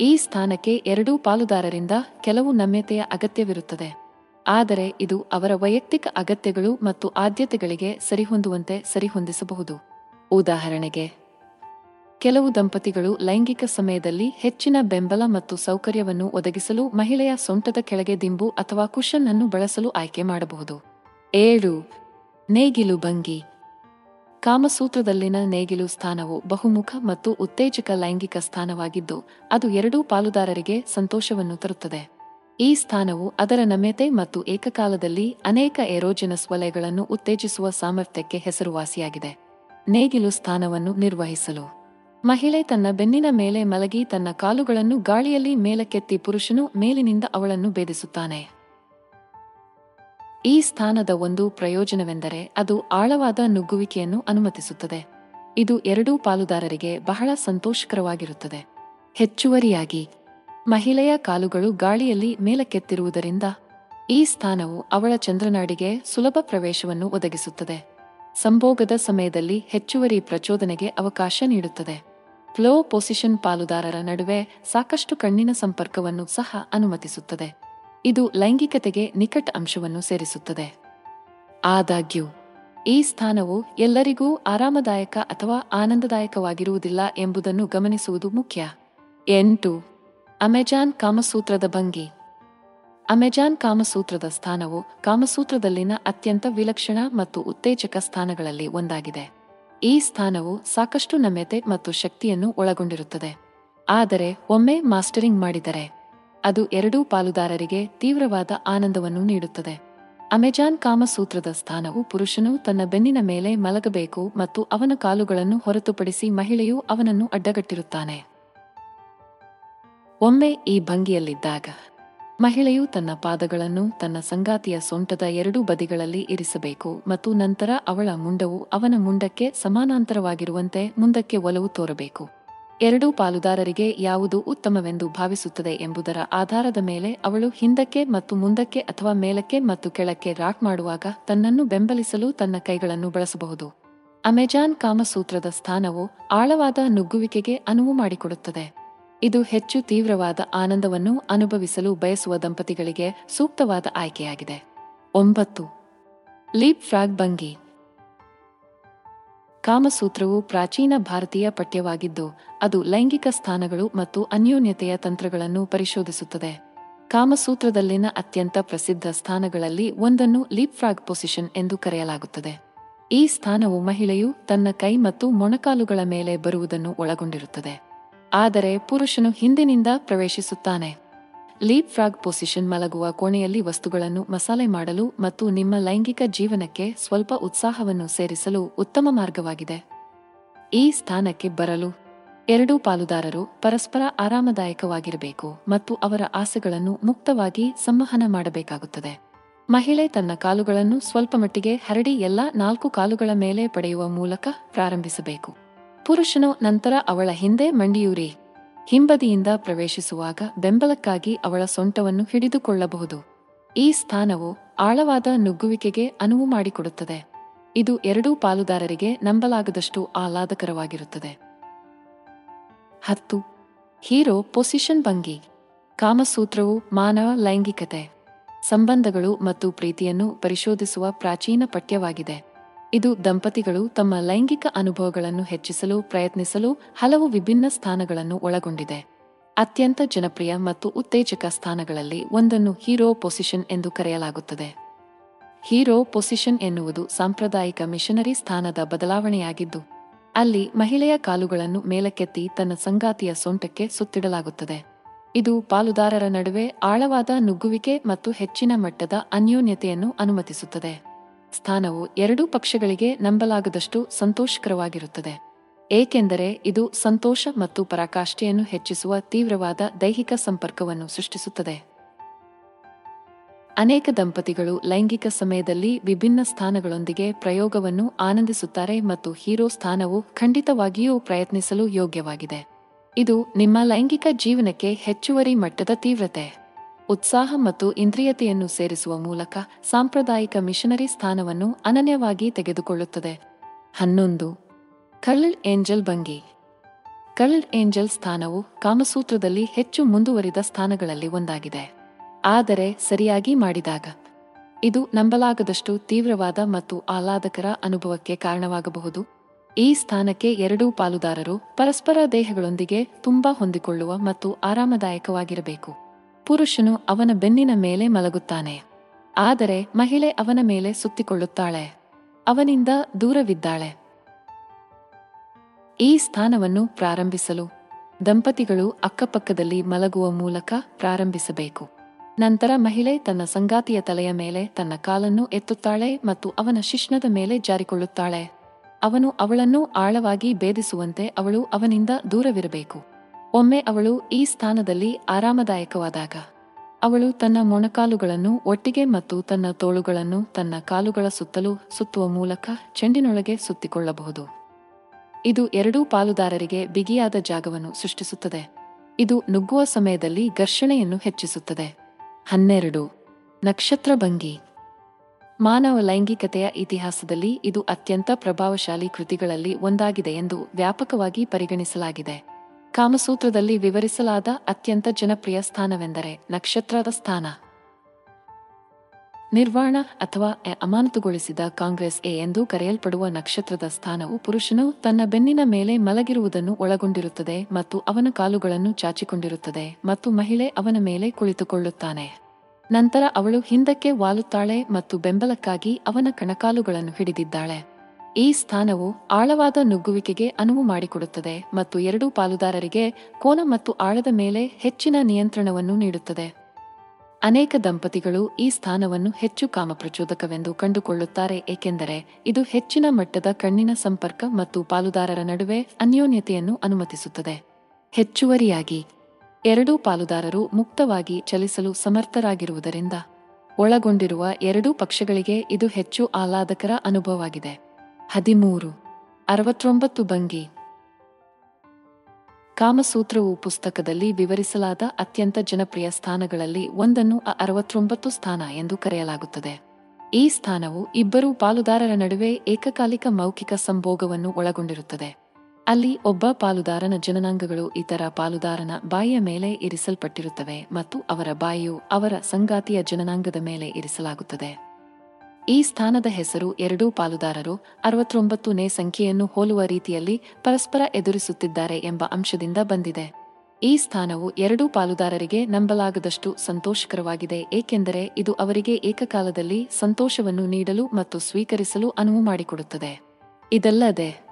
ಈ ಸ್ಥಾನಕ್ಕೆ ಎರಡೂ ಪಾಲುದಾರರಿಂದ ಕೆಲವು ನಮ್ಯತೆಯ ಅಗತ್ಯವಿರುತ್ತದೆ. ಆದರೆ ಇದು ಅವರ ವೈಯಕ್ತಿಕ ಅಗತ್ಯಗಳು ಮತ್ತು ಆದ್ಯತೆಗಳಿಗೆ ಸರಿಹೊಂದುವಂತೆ ಸರಿಹೊಂದಿಸಬಹುದು. ಉದಾಹರಣೆಗೆ ಕೆಲವು ದಂಪತಿಗಳು ಲೈಂಗಿಕ ಸಮಯದಲ್ಲಿ ಹೆಚ್ಚಿನ ಬೆಂಬಲ ಮತ್ತು ಸೌಕರ್ಯವನ್ನು ಒದಗಿಸಲು ಮಹಿಳೆಯ ಸೊಂಟದ ಕೆಳಗೆ ದಿಂಬು ಅಥವಾ ಕುಷನ್ ಅನ್ನು ಬಳಸಲು ಆಯ್ಕೆ ಮಾಡಬಹುದು. ಏಳು, ನೇಗಿಲು ಭಂಗಿ. ಕಾಮಸೂತ್ರದಲ್ಲಿನ ನೇಗಿಲು ಸ್ಥಾನವು ಬಹುಮುಖ ಮತ್ತು ಉತ್ತೇಜಕ ಲೈಂಗಿಕ ಸ್ಥಾನವಾಗಿದ್ದು, ಅದು ಎರಡೂ ಪಾಲುದಾರರಿಗೆ ಸಂತೋಷವನ್ನು ತರುತ್ತದೆ. ಈ ಸ್ಥಾನವು ಅದರ ನಮ್ಯತೆ ಮತ್ತು ಏಕಕಾಲದಲ್ಲಿ ಅನೇಕ ಎರೋಜೆನಸ್ ವಲಯಗಳನ್ನು ಉತ್ತೇಜಿಸುವ ಸಾಮರ್ಥ್ಯಕ್ಕೆ ಹೆಸರುವಾಸಿಯಾಗಿದೆ. ನೇಗಿಲು ಸ್ಥಾನವನ್ನು ನಿರ್ವಹಿಸಲು. ಮಹಿಳೆ ತನ್ನ ಬೆನ್ನಿನ ಮೇಲೆ ಮಲಗಿ ತನ್ನ ಕಾಲುಗಳನ್ನು ಗಾಳಿಯಲ್ಲಿ ಮೇಲಕ್ಕೆತ್ತಿ ಪುರುಷನು ಮೇಲಿನಿಂದ ಅವಳನ್ನು ಭೇದಿಸುತ್ತಾನೆ. ಈ ಸ್ಥಾನದ ಒಂದು ಪ್ರಯೋಜನವೆಂದರೆ ಅದು ಆಳವಾದ ನುಗ್ಗುವಿಕೆಯನ್ನು ಅನುಮತಿಸುತ್ತದೆ. ಇದು ಎರಡೂ ಪಾಲುದಾರರಿಗೆ ಬಹಳ ಸಂತೋಷಕರವಾಗಿರುತ್ತದೆ. ಹೆಚ್ಚುವರಿಯಾಗಿ, ಮಹಿಳೆಯ ಕಾಲುಗಳು ಗಾಳಿಯಲ್ಲಿ ಮೇಲಕ್ಕೆತ್ತಿರುವುದರಿಂದ ಈ ಸ್ಥಾನವು ಅವಳ ಚಂದ್ರನಾಡಿಗೆ ಸುಲಭ ಪ್ರವೇಶವನ್ನು ಒದಗಿಸುತ್ತದೆ. ಸಂಭೋಗದ ಸಮಯದಲ್ಲಿ ಹೆಚ್ಚುವರಿ ಪ್ರಚೋದನೆಗೆ ಅವಕಾಶ ನೀಡುತ್ತದೆ. ಫ್ಲೋ ಪೊಸಿಷನ್ ಪಾಲುದಾರರ ನಡುವೆ ಸಾಕಷ್ಟು ಕಣ್ಣಿನ ಸಂಪರ್ಕವನ್ನು ಸಹ ಅನುಮತಿಸುತ್ತದೆ. ಇದು ಲೈಂಗಿಕತೆಗೆ ನಿಕಟ ಅಂಶವನ್ನು ಸೇರಿಸುತ್ತದೆ. ಆದಾಗ್ಯೂ, ಈ ಸ್ಥಾನವು ಎಲ್ಲರಿಗೂ ಆರಾಮದಾಯಕ ಅಥವಾ ಆನಂದದಾಯಕವಾಗಿರುವುದಿಲ್ಲ ಎಂಬುದನ್ನು ಗಮನಿಸುವುದು ಮುಖ್ಯ. ಎಂಟು, ಅಮೆಜಾನ್ ಕಾಮಸೂತ್ರದ ಭಂಗಿ. ಅಮೆಜಾನ್ ಕಾಮಸೂತ್ರದ ಸ್ಥಾನವು ಕಾಮಸೂತ್ರದಲ್ಲಿನ ಅತ್ಯಂತ ವಿಲಕ್ಷಣ ಮತ್ತು ಉತ್ತೇಜಕ ಸ್ಥಾನಗಳಲ್ಲಿ ಒಂದಾಗಿದೆ. ಈ ಸ್ಥಾನವು ಸಾಕಷ್ಟು ನಮ್ಯತೆ ಮತ್ತು ಶಕ್ತಿಯನ್ನು ಒಳಗೊಂಡಿರುತ್ತದೆ. ಆದರೆ ಒಮ್ಮೆ ಮಾಸ್ಟರಿಂಗ್ ಮಾಡಿದರೆ, ಅದು ಎರಡೂ ಪಾಲುದಾರರಿಗೆ ತೀವ್ರವಾದ ಆನಂದವನ್ನು ನೀಡುತ್ತದೆ. ಅಮೆಜಾನ್ ಕಾಮಸೂತ್ರದ ಸ್ಥಾನವು ಪುರುಷನು ತನ್ನ ಬೆನ್ನಿನ ಮೇಲೆ ಮಲಗಬೇಕು ಮತ್ತು ಅವನ ಕಾಲುಗಳನ್ನು ಹೊರತುಪಡಿಸಿ ಮಹಿಳೆಯು ಅವನನ್ನು ಅಡ್ಡಗಟ್ಟಿರುತ್ತಾನೆ. ಒಮ್ಮೆ ಈ ಭಂಗಿಯಲ್ಲಿದ್ದಾಗ ಮಹಿಳೆಯು ತನ್ನ ಪಾದಗಳನ್ನು ತನ್ನ ಸಂಗಾತಿಯ ಸೊಂಟದ ಎರಡೂ ಬದಿಗಳಲ್ಲಿ ಇರಿಸಬೇಕು ಮತ್ತು ನಂತರ ಅವಳ ಮುಂಡವು ಅವನ ಮುಂಡಕ್ಕೆ ಸಮಾನಾಂತರವಾಗಿರುವಂತೆ ಮುಂದಕ್ಕೆ ಒಲವು ತೋರಬೇಕು. ಎರಡೂ ಪಾಲುದಾರರಿಗೆ ಯಾವುದು ಉತ್ತಮವೆಂದು ಭಾವಿಸುತ್ತದೆ ಎಂಬುದರ ಆಧಾರದ ಮೇಲೆ ಅವಳು ಹಿಂದಕ್ಕೆ ಮತ್ತು ಮುಂದಕ್ಕೆ ಅಥವಾ ಮೇಲಕ್ಕೆ ಮತ್ತು ಕೆಳಕ್ಕೆ ರಾಕ್ ಮಾಡುವಾಗ ತನ್ನನ್ನು ಬೆಂಬಲಿಸಲು ತನ್ನ ಕೈಗಳನ್ನು ಬಳಸಬಹುದು. ಅಮೆಜಾನ್ ಕಾಮಸೂತ್ರದ ಸ್ಥಾನವು ಆಳವಾದ ನುಗ್ಗುವಿಕೆಗೆ ಅನುವು ಮಾಡಿಕೊಡುತ್ತದೆ. ಇದು ಹೆಚ್ಚು ತೀವ್ರವಾದ ಆನಂದವನ್ನು ಅನುಭವಿಸಲು ಬಯಸುವ ದಂಪತಿಗಳಿಗೆ ಸೂಕ್ತವಾದ ಆಯ್ಕೆಯಾಗಿದೆ. ಒಂಬತ್ತು. ಲೀಪ್ ಫ್ರಾಗ್ ಭಂಗಿ. ಕಾಮಸೂತ್ರವು ಪ್ರಾಚೀನ ಭಾರತೀಯ ಪಠ್ಯವಾಗಿದ್ದು, ಅದು ಲೈಂಗಿಕ ಸ್ಥಾನಗಳು ಮತ್ತು ಅನ್ಯೋನ್ಯತೆಯ ತಂತ್ರಗಳನ್ನು ಪರಿಶೋಧಿಸುತ್ತದೆ. ಕಾಮಸೂತ್ರದಲ್ಲಿನ ಅತ್ಯಂತ ಪ್ರಸಿದ್ಧ ಸ್ಥಾನಗಳಲ್ಲಿ ಒಂದನ್ನು ಲೀಪ್ ಫ್ರಾಗ್ ಪೊಸಿಷನ್ ಎಂದು ಕರೆಯಲಾಗುತ್ತದೆ. ಈ ಸ್ಥಾನವು ಮಹಿಳೆಯು ತನ್ನ ಕೈ ಮತ್ತು ಮೊಣಕಾಲುಗಳ ಮೇಲೆ ಬರುವುದನ್ನು ಒಳಗೊಂಡಿರುತ್ತದೆ. ಆದರೆ ಪುರುಷನು ಹಿಂದಿನಿಂದ ಪ್ರವೇಶಿಸುತ್ತಾನೆ. ಲೀಪ್ ಫ್ರಾಗ್ ಪೊಸಿಷನ್ ಮಲಗುವ ಕೋಣೆಯಲ್ಲಿ ವಸ್ತುಗಳನ್ನು ಮಸಾಲೆ ಮಾಡಲು ಮತ್ತು ನಿಮ್ಮ ಲೈಂಗಿಕ ಜೀವನಕ್ಕೆ ಸ್ವಲ್ಪ ಉತ್ಸಾಹವನ್ನು ಸೇರಿಸಲು ಉತ್ತಮ ಮಾರ್ಗವಾಗಿದೆ. ಈ ಸ್ಥಾನಕ್ಕೆ ಬರಲು ಎರಡೂ ಪಾಲುದಾರರು ಪರಸ್ಪರ ಆರಾಮದಾಯಕವಾಗಿರಬೇಕು ಮತ್ತು ಅವರ ಆಸೆಗಳನ್ನು ಮುಕ್ತವಾಗಿ ಸಂವಹನ ಮಾಡಬೇಕಾಗುತ್ತದೆ. ಮಹಿಳೆ ತನ್ನ ಕಾಲುಗಳನ್ನು ಸ್ವಲ್ಪ ಮಟ್ಟಿಗೆ ಹರಡಿ ಎಲ್ಲಾ ನಾಲ್ಕು ಕಾಲುಗಳ ಮೇಲೆ ಪಡೆಯುವ ಮೂಲಕ ಪ್ರಾರಂಭಿಸಬೇಕು. ಪುರುಷನು ನಂತರ ಅವಳ ಹಿಂದೆ ಮಂಡಿಯೂರಿ. ಹಿಂಬದಿಯಿಂದ ಪ್ರವೇಶಿಸುವಾಗ ಬೆಂಬಲಕ್ಕಾಗಿ ಅವಳ ಸೊಂಟವನ್ನು ಹಿಡಿದುಕೊಳ್ಳಬಹುದು. ಈ ಸ್ಥಾನವು ಆಳವಾದ ನುಗ್ಗುವಿಕೆಗೆ ಅನುವು ಮಾಡಿಕೊಡುತ್ತದೆ. ಇದು ಎರಡೂ ಪಾಲುದಾರರಿಗೆ ನಂಬಲಾಗದಷ್ಟು ಆಹ್ಲಾದಕರವಾಗಿರುತ್ತದೆ. ಹತ್ತು. ಹೀರೋ ಪೊಸಿಷನ್ ಭಂಗಿ. ಕಾಮಸೂತ್ರವು ಮಾನವ ಲೈಂಗಿಕತೆ, ಸಂಬಂಧಗಳು ಮತ್ತು ಪ್ರೀತಿಯನ್ನು ಪರಿಶೋಧಿಸುವ ಪ್ರಾಚೀನ ಪಠ್ಯವಾಗಿದೆ. ಇದು ದಂಪತಿಗಳು ತಮ್ಮ ಲೈಂಗಿಕ ಅನುಭವಗಳನ್ನು ಹೆಚ್ಚಿಸಲು, ಪ್ರಯತ್ನಿಸಲು ಹಲವು ವಿಭಿನ್ನ ಸ್ಥಾನಗಳನ್ನು ಒಳಗೊಂಡಿದೆ. ಅತ್ಯಂತ ಜನಪ್ರಿಯ ಮತ್ತು ಉತ್ತೇಜಕ ಸ್ಥಾನಗಳಲ್ಲಿ ಒಂದನ್ನು ಹೀರೋ ಪೊಸಿಷನ್ ಎಂದು ಕರೆಯಲಾಗುತ್ತದೆ. ಹೀರೋ ಪೊಸಿಷನ್ ಎನ್ನುವುದು ಸಾಂಪ್ರದಾಯಿಕ ಮಿಷನರಿ ಸ್ಥಾನದ ಬದಲಾವಣೆಯಾಗಿದ್ದು, ಅಲ್ಲಿ ಮಹಿಳೆಯ ಕಾಲುಗಳನ್ನು ಮೇಲಕ್ಕೆತ್ತಿ ತನ್ನ ಸಂಗಾತಿಯ ಸೊಂಟಕ್ಕೆ ಸುತ್ತಿಡಲಾಗುತ್ತದೆ. ಇದು ಪಾಲುದಾರರ ನಡುವೆ ಆಳವಾದ ನುಗ್ಗುವಿಕೆ ಮತ್ತು ಹೆಚ್ಚಿನ ಮಟ್ಟದ ಅನ್ಯೋನ್ಯತೆಯನ್ನು ಅನುಮತಿಸುತ್ತದೆ. ಸ್ಥಾನವು ಎರಡೂ ಪಕ್ಷಗಳಿಗೆ ನಂಬಲಾಗದಷ್ಟು ಸಂತೋಷಕರವಾಗಿರುತ್ತದೆ. ಏಕೆಂದರೆ ಇದು ಸಂತೋಷ ಮತ್ತು ಪರಾಕಾಷ್ಠೆಯನ್ನು ಹೆಚ್ಚಿಸುವ ತೀವ್ರವಾದ ದೈಹಿಕ ಸಂಪರ್ಕವನ್ನು ಸೃಷ್ಟಿಸುತ್ತದೆ. ಅನೇಕ ದಂಪತಿಗಳು ಲೈಂಗಿಕ ಸಮಯದಲ್ಲಿ ವಿಭಿನ್ನ ಸ್ಥಾನಗಳೊಂದಿಗೆ ಪ್ರಯೋಗವನ್ನು ಆನಂದಿಸುತ್ತಾರೆ ಮತ್ತು ಹೀರೋ ಸ್ಥಾನವು ಖಂಡಿತವಾಗಿಯೂ ಪ್ರಯತ್ನಿಸಲು ಯೋಗ್ಯವಾಗಿದೆ. ಇದು ನಿಮ್ಮ ಲೈಂಗಿಕ ಜೀವನಕ್ಕೆ ಹೆಚ್ಚುವರಿ ಮಟ್ಟದ ತೀವ್ರತೆ. ಉತ್ಸಾಹ ಮತ್ತು ಇಂದ್ರಿಯತೆಯನ್ನು ಸೇರಿಸುವ ಮೂಲಕ ಸಾಂಪ್ರದಾಯಿಕ ಮಿಷನರಿ ಸ್ಥಾನವನ್ನು ಅನನ್ಯವಾಗಿ ತೆಗೆದುಕೊಳ್ಳುತ್ತದೆ. ಹನ್ನೊಂದು. ಕಳ್ಳ್ ಏಂಜಲ್ ಭಂಗಿ. ಕರ್ಲ್ ಏಂಜಲ್ ಸ್ಥಾನವು ಕಾಮಸೂತ್ರದಲ್ಲಿ ಹೆಚ್ಚು ಮುಂದುವರಿದ ಸ್ಥಾನಗಳಲ್ಲಿ ಒಂದಾಗಿದೆ. ಆದರೆ ಸರಿಯಾಗಿ ಮಾಡಿದಾಗ. ಇದು ನಂಬಲಾಗದಷ್ಟು ತೀವ್ರವಾದ ಮತ್ತು ಆಹ್ಲಾದಕರ ಅನುಭವಕ್ಕೆ ಕಾರಣವಾಗಬಹುದು. ಈ ಸ್ಥಾನಕ್ಕೆ ಎರಡೂ ಪಾಲುದಾರರು ಪರಸ್ಪರ ದೇಹಗಳೊಂದಿಗೆ ತುಂಬಾ ಹೊಂದಿಕೊಳ್ಳುವ ಮತ್ತು ಆರಾಮದಾಯಕವಾಗಿರಬೇಕು. ಪುರುಷನು ಅವನ ಬೆನ್ನಿನ ಮೇಲೆ ಮಲಗುತ್ತಾನೆ. ಆದರೆ ಮಹಿಳೆ ಅವನ ಮೇಲೆ ಸುತ್ತಿಕೊಳ್ಳುತ್ತಾಳೆ. ಅವನಿಂದ ದೂರವಿದ್ದಾಳೆ. ಈ ಸ್ಥಾನವನ್ನು ಪ್ರಾರಂಭಿಸಲು ದಂಪತಿಗಳು ಅಕ್ಕಪಕ್ಕದಲ್ಲಿ ಮಲಗುವ ಮೂಲಕ ಪ್ರಾರಂಭಿಸಬೇಕು. ನಂತರ ಮಹಿಳೆ ತನ್ನ ಸಂಗಾತಿಯ ತಲೆಯ ಮೇಲೆ ತನ್ನ ಕಾಲನ್ನು ಎತ್ತುತ್ತಾಳೆ ಮತ್ತು ಅವನ ಶಿಶ್ನದ ಮೇಲೆ ಜಾರಿಕೊಳ್ಳುತ್ತಾಳೆ. ಅವನು ಅವಳನ್ನು ಆಳವಾಗಿ ಭೇದಿಸುವಂತೆ ಅವಳು ಅವನಿಂದ ದೂರವಿರಬೇಕು. ಒಮ್ಮೆ ಅವಳು ಈ ಸ್ಥಾನದಲ್ಲಿ ಆರಾಮದಾಯಕವಾದಾಗ, ಅವಳು ತನ್ನ ಮೊಣಕಾಲುಗಳನ್ನು ಒಟ್ಟಿಗೆ ಮತ್ತು ತನ್ನ ತೋಳುಗಳನ್ನು ತನ್ನ ಕಾಲುಗಳ ಸುತ್ತಲೂ ಸುತ್ತುವ ಮೂಲಕ ಚೆಂಡಿನೊಳಗೆ ಸುತ್ತಿಕೊಳ್ಳಬಹುದು. ಇದು ಎರಡೂ ಪಾಲುದಾರರಿಗೆ ಬಿಗಿಯಾದ ಜಾಗವನ್ನು ಸೃಷ್ಟಿಸುತ್ತದೆ. ಇದು ನುಗ್ಗುವ ಸಮಯದಲ್ಲಿ ಘರ್ಷಣೆಯನ್ನು ಹೆಚ್ಚಿಸುತ್ತದೆ. ಹನ್ನೆರಡು. ನಕ್ಷತ್ರ ಭಂಗಿ. ಮಾನವ ಲೈಂಗಿಕತೆಯ ಇತಿಹಾಸದಲ್ಲಿ ಇದು ಅತ್ಯಂತ ಪ್ರಭಾವಶಾಲಿ ಕೃತಿಗಳಲ್ಲಿ ಒಂದಾಗಿದೆ ಎಂದು ವ್ಯಾಪಕವಾಗಿ ಪರಿಗಣಿಸಲಾಗಿದೆ. ಕಾಮಸೂತ್ರದಲ್ಲಿ ವಿವರಿಸಲಾದ ಅತ್ಯಂತ ಜನಪ್ರಿಯ ಸ್ಥಾನವೆಂದರೆ ನಕ್ಷತ್ರದ ಸ್ಥಾನ. ನಿರ್ವಾಣ ಅಥವಾ ಅಮಾನತುಗೊಳಿಸಿದ ಕಾಂಗ್ರೆಸ್ ಎ ಎಂದು ಕರೆಯಲ್ಪಡುವ ನಕ್ಷತ್ರದ ಸ್ಥಾನವು ಪುರುಷನು ತನ್ನ ಬೆನ್ನಿನ ಮೇಲೆ ಮಲಗಿರುವುದನ್ನು ಒಳಗೊಂಡಿರುತ್ತದೆ ಮತ್ತು ಅವನ ಕಾಲುಗಳನ್ನು ಚಾಚಿಕೊಂಡಿರುತ್ತದೆ ಮತ್ತು ಮಹಿಳೆ ಅವನ ಮೇಲೆ ಕುಳಿತುಕೊಳ್ಳುತ್ತಾನೆ. ನಂತರ ಅವಳು ಹಿಂದಕ್ಕೆ ವಾಲುತ್ತಾಳೆ ಮತ್ತು ಬೆಂಬಲಕ್ಕಾಗಿ ಅವನ ಕಣಕಾಲುಗಳನ್ನು ಹಿಡಿದಿದ್ದಾಳೆ. ಈ ಸ್ಥಾನವು ಆಳವಾದ ನುಗ್ಗುವಿಕೆಗೆ ಅನುವು ಮಾಡಿಕೊಡುತ್ತದೆ ಮತ್ತು ಎರಡೂ ಪಾಲುದಾರರಿಗೆ ಕೋನ ಮತ್ತು ಆಳದ ಮೇಲೆ ಹೆಚ್ಚಿನ ನಿಯಂತ್ರಣವನ್ನು ನೀಡುತ್ತದೆ. ಅನೇಕ ದಂಪತಿಗಳು ಈ ಸ್ಥಾನವನ್ನು ಹೆಚ್ಚು ಕಾಮಪ್ರಚೋದಕವೆಂದು ಕಂಡುಕೊಳ್ಳುತ್ತಾರೆ, ಏಕೆಂದರೆ ಇದು ಹೆಚ್ಚಿನ ಮಟ್ಟದ ಕಣ್ಣಿನ ಸಂಪರ್ಕ ಮತ್ತು ಪಾಲುದಾರರ ನಡುವೆ ಅನ್ಯೋನ್ಯತೆಯನ್ನು ಅನುಮತಿಸುತ್ತದೆ. ಹೆಚ್ಚುವರಿಯಾಗಿ, ಎರಡೂ ಪಾಲುದಾರರು ಮುಕ್ತವಾಗಿ ಚಲಿಸಲು ಸಮರ್ಥರಾಗಿರುವುದರಿಂದ ಒಳಗೊಂಡಿರುವ ಎರಡೂ ಪಕ್ಷಗಳಿಗೆ ಇದು ಹೆಚ್ಚು ಆಹ್ಲಾದಕರ ಅನುಭವವಾಗಿದೆ. ಹದಿಮೂರು, ಅರವತ್ತೊಂಬತ್ತು ಭಂಗಿ. ಕಾಮಸೂತ್ರವು ಪುಸ್ತಕದಲ್ಲಿ ವಿವರಿಸಲಾದ ಅತ್ಯಂತ ಜನಪ್ರಿಯ ಸ್ಥಾನಗಳಲ್ಲಿ ಒಂದನ್ನು ಅ- ಅರವತ್ತೊಂಬತ್ತು ಸ್ಥಾನ ಎಂದು ಕರೆಯಲಾಗುತ್ತದೆ. ಈ ಸ್ಥಾನವು ಇಬ್ಬರು ಪಾಲುದಾರರ ನಡುವೆ ಏಕಕಾಲಿಕ ಮೌಖಿಕ ಸಂಭೋಗವನ್ನು ಒಳಗೊಂಡಿರುತ್ತದೆ. ಅಲ್ಲಿ ಒಬ್ಬ ಪಾಲುದಾರನ ಜನನಾಂಗಗಳು ಇತರ ಪಾಲುದಾರನ ಬಾಯಿಯ ಮೇಲೆ ಇರಿಸಲ್ಪಟ್ಟಿರುತ್ತವೆ ಮತ್ತು ಅವರ ಬಾಯಿಯು ಅವರ ಸಂಗಾತಿಯ ಜನನಾಂಗದ ಮೇಲೆ ಇರಿಸಲಾಗುತ್ತದೆ. ಈ ಸ್ಥಾನದ ಹೆಸರು ಎರಡೂ ಪಾಲುದಾರರು ಅರವತ್ತೊಂಬತ್ತನೇ ಸಂಖ್ಯೆಯನ್ನು ಹೋಲುವ ರೀತಿಯಲ್ಲಿ ಪರಸ್ಪರ ಎದುರಿಸುತ್ತಿದ್ದಾರೆ ಎಂಬ ಅಂಶದಿಂದ ಬಂದಿದೆ. ಈ ಸ್ಥಾನವು ಎರಡೂ ಪಾಲುದಾರರಿಗೆ ನಂಬಲಾಗದಷ್ಟು ಸಂತೋಷಕರವಾಗಿದೆ, ಏಕೆಂದರೆ ಇದು ಅವರಿಗೆ ಏಕಕಾಲದಲ್ಲಿ ಸಂತೋಷವನ್ನು ನೀಡಲು ಮತ್ತು ಸ್ವೀಕರಿಸಲು ಅನುವು ಮಾಡಿಕೊಡುತ್ತದೆ. ಇದಲ್ಲದೆ,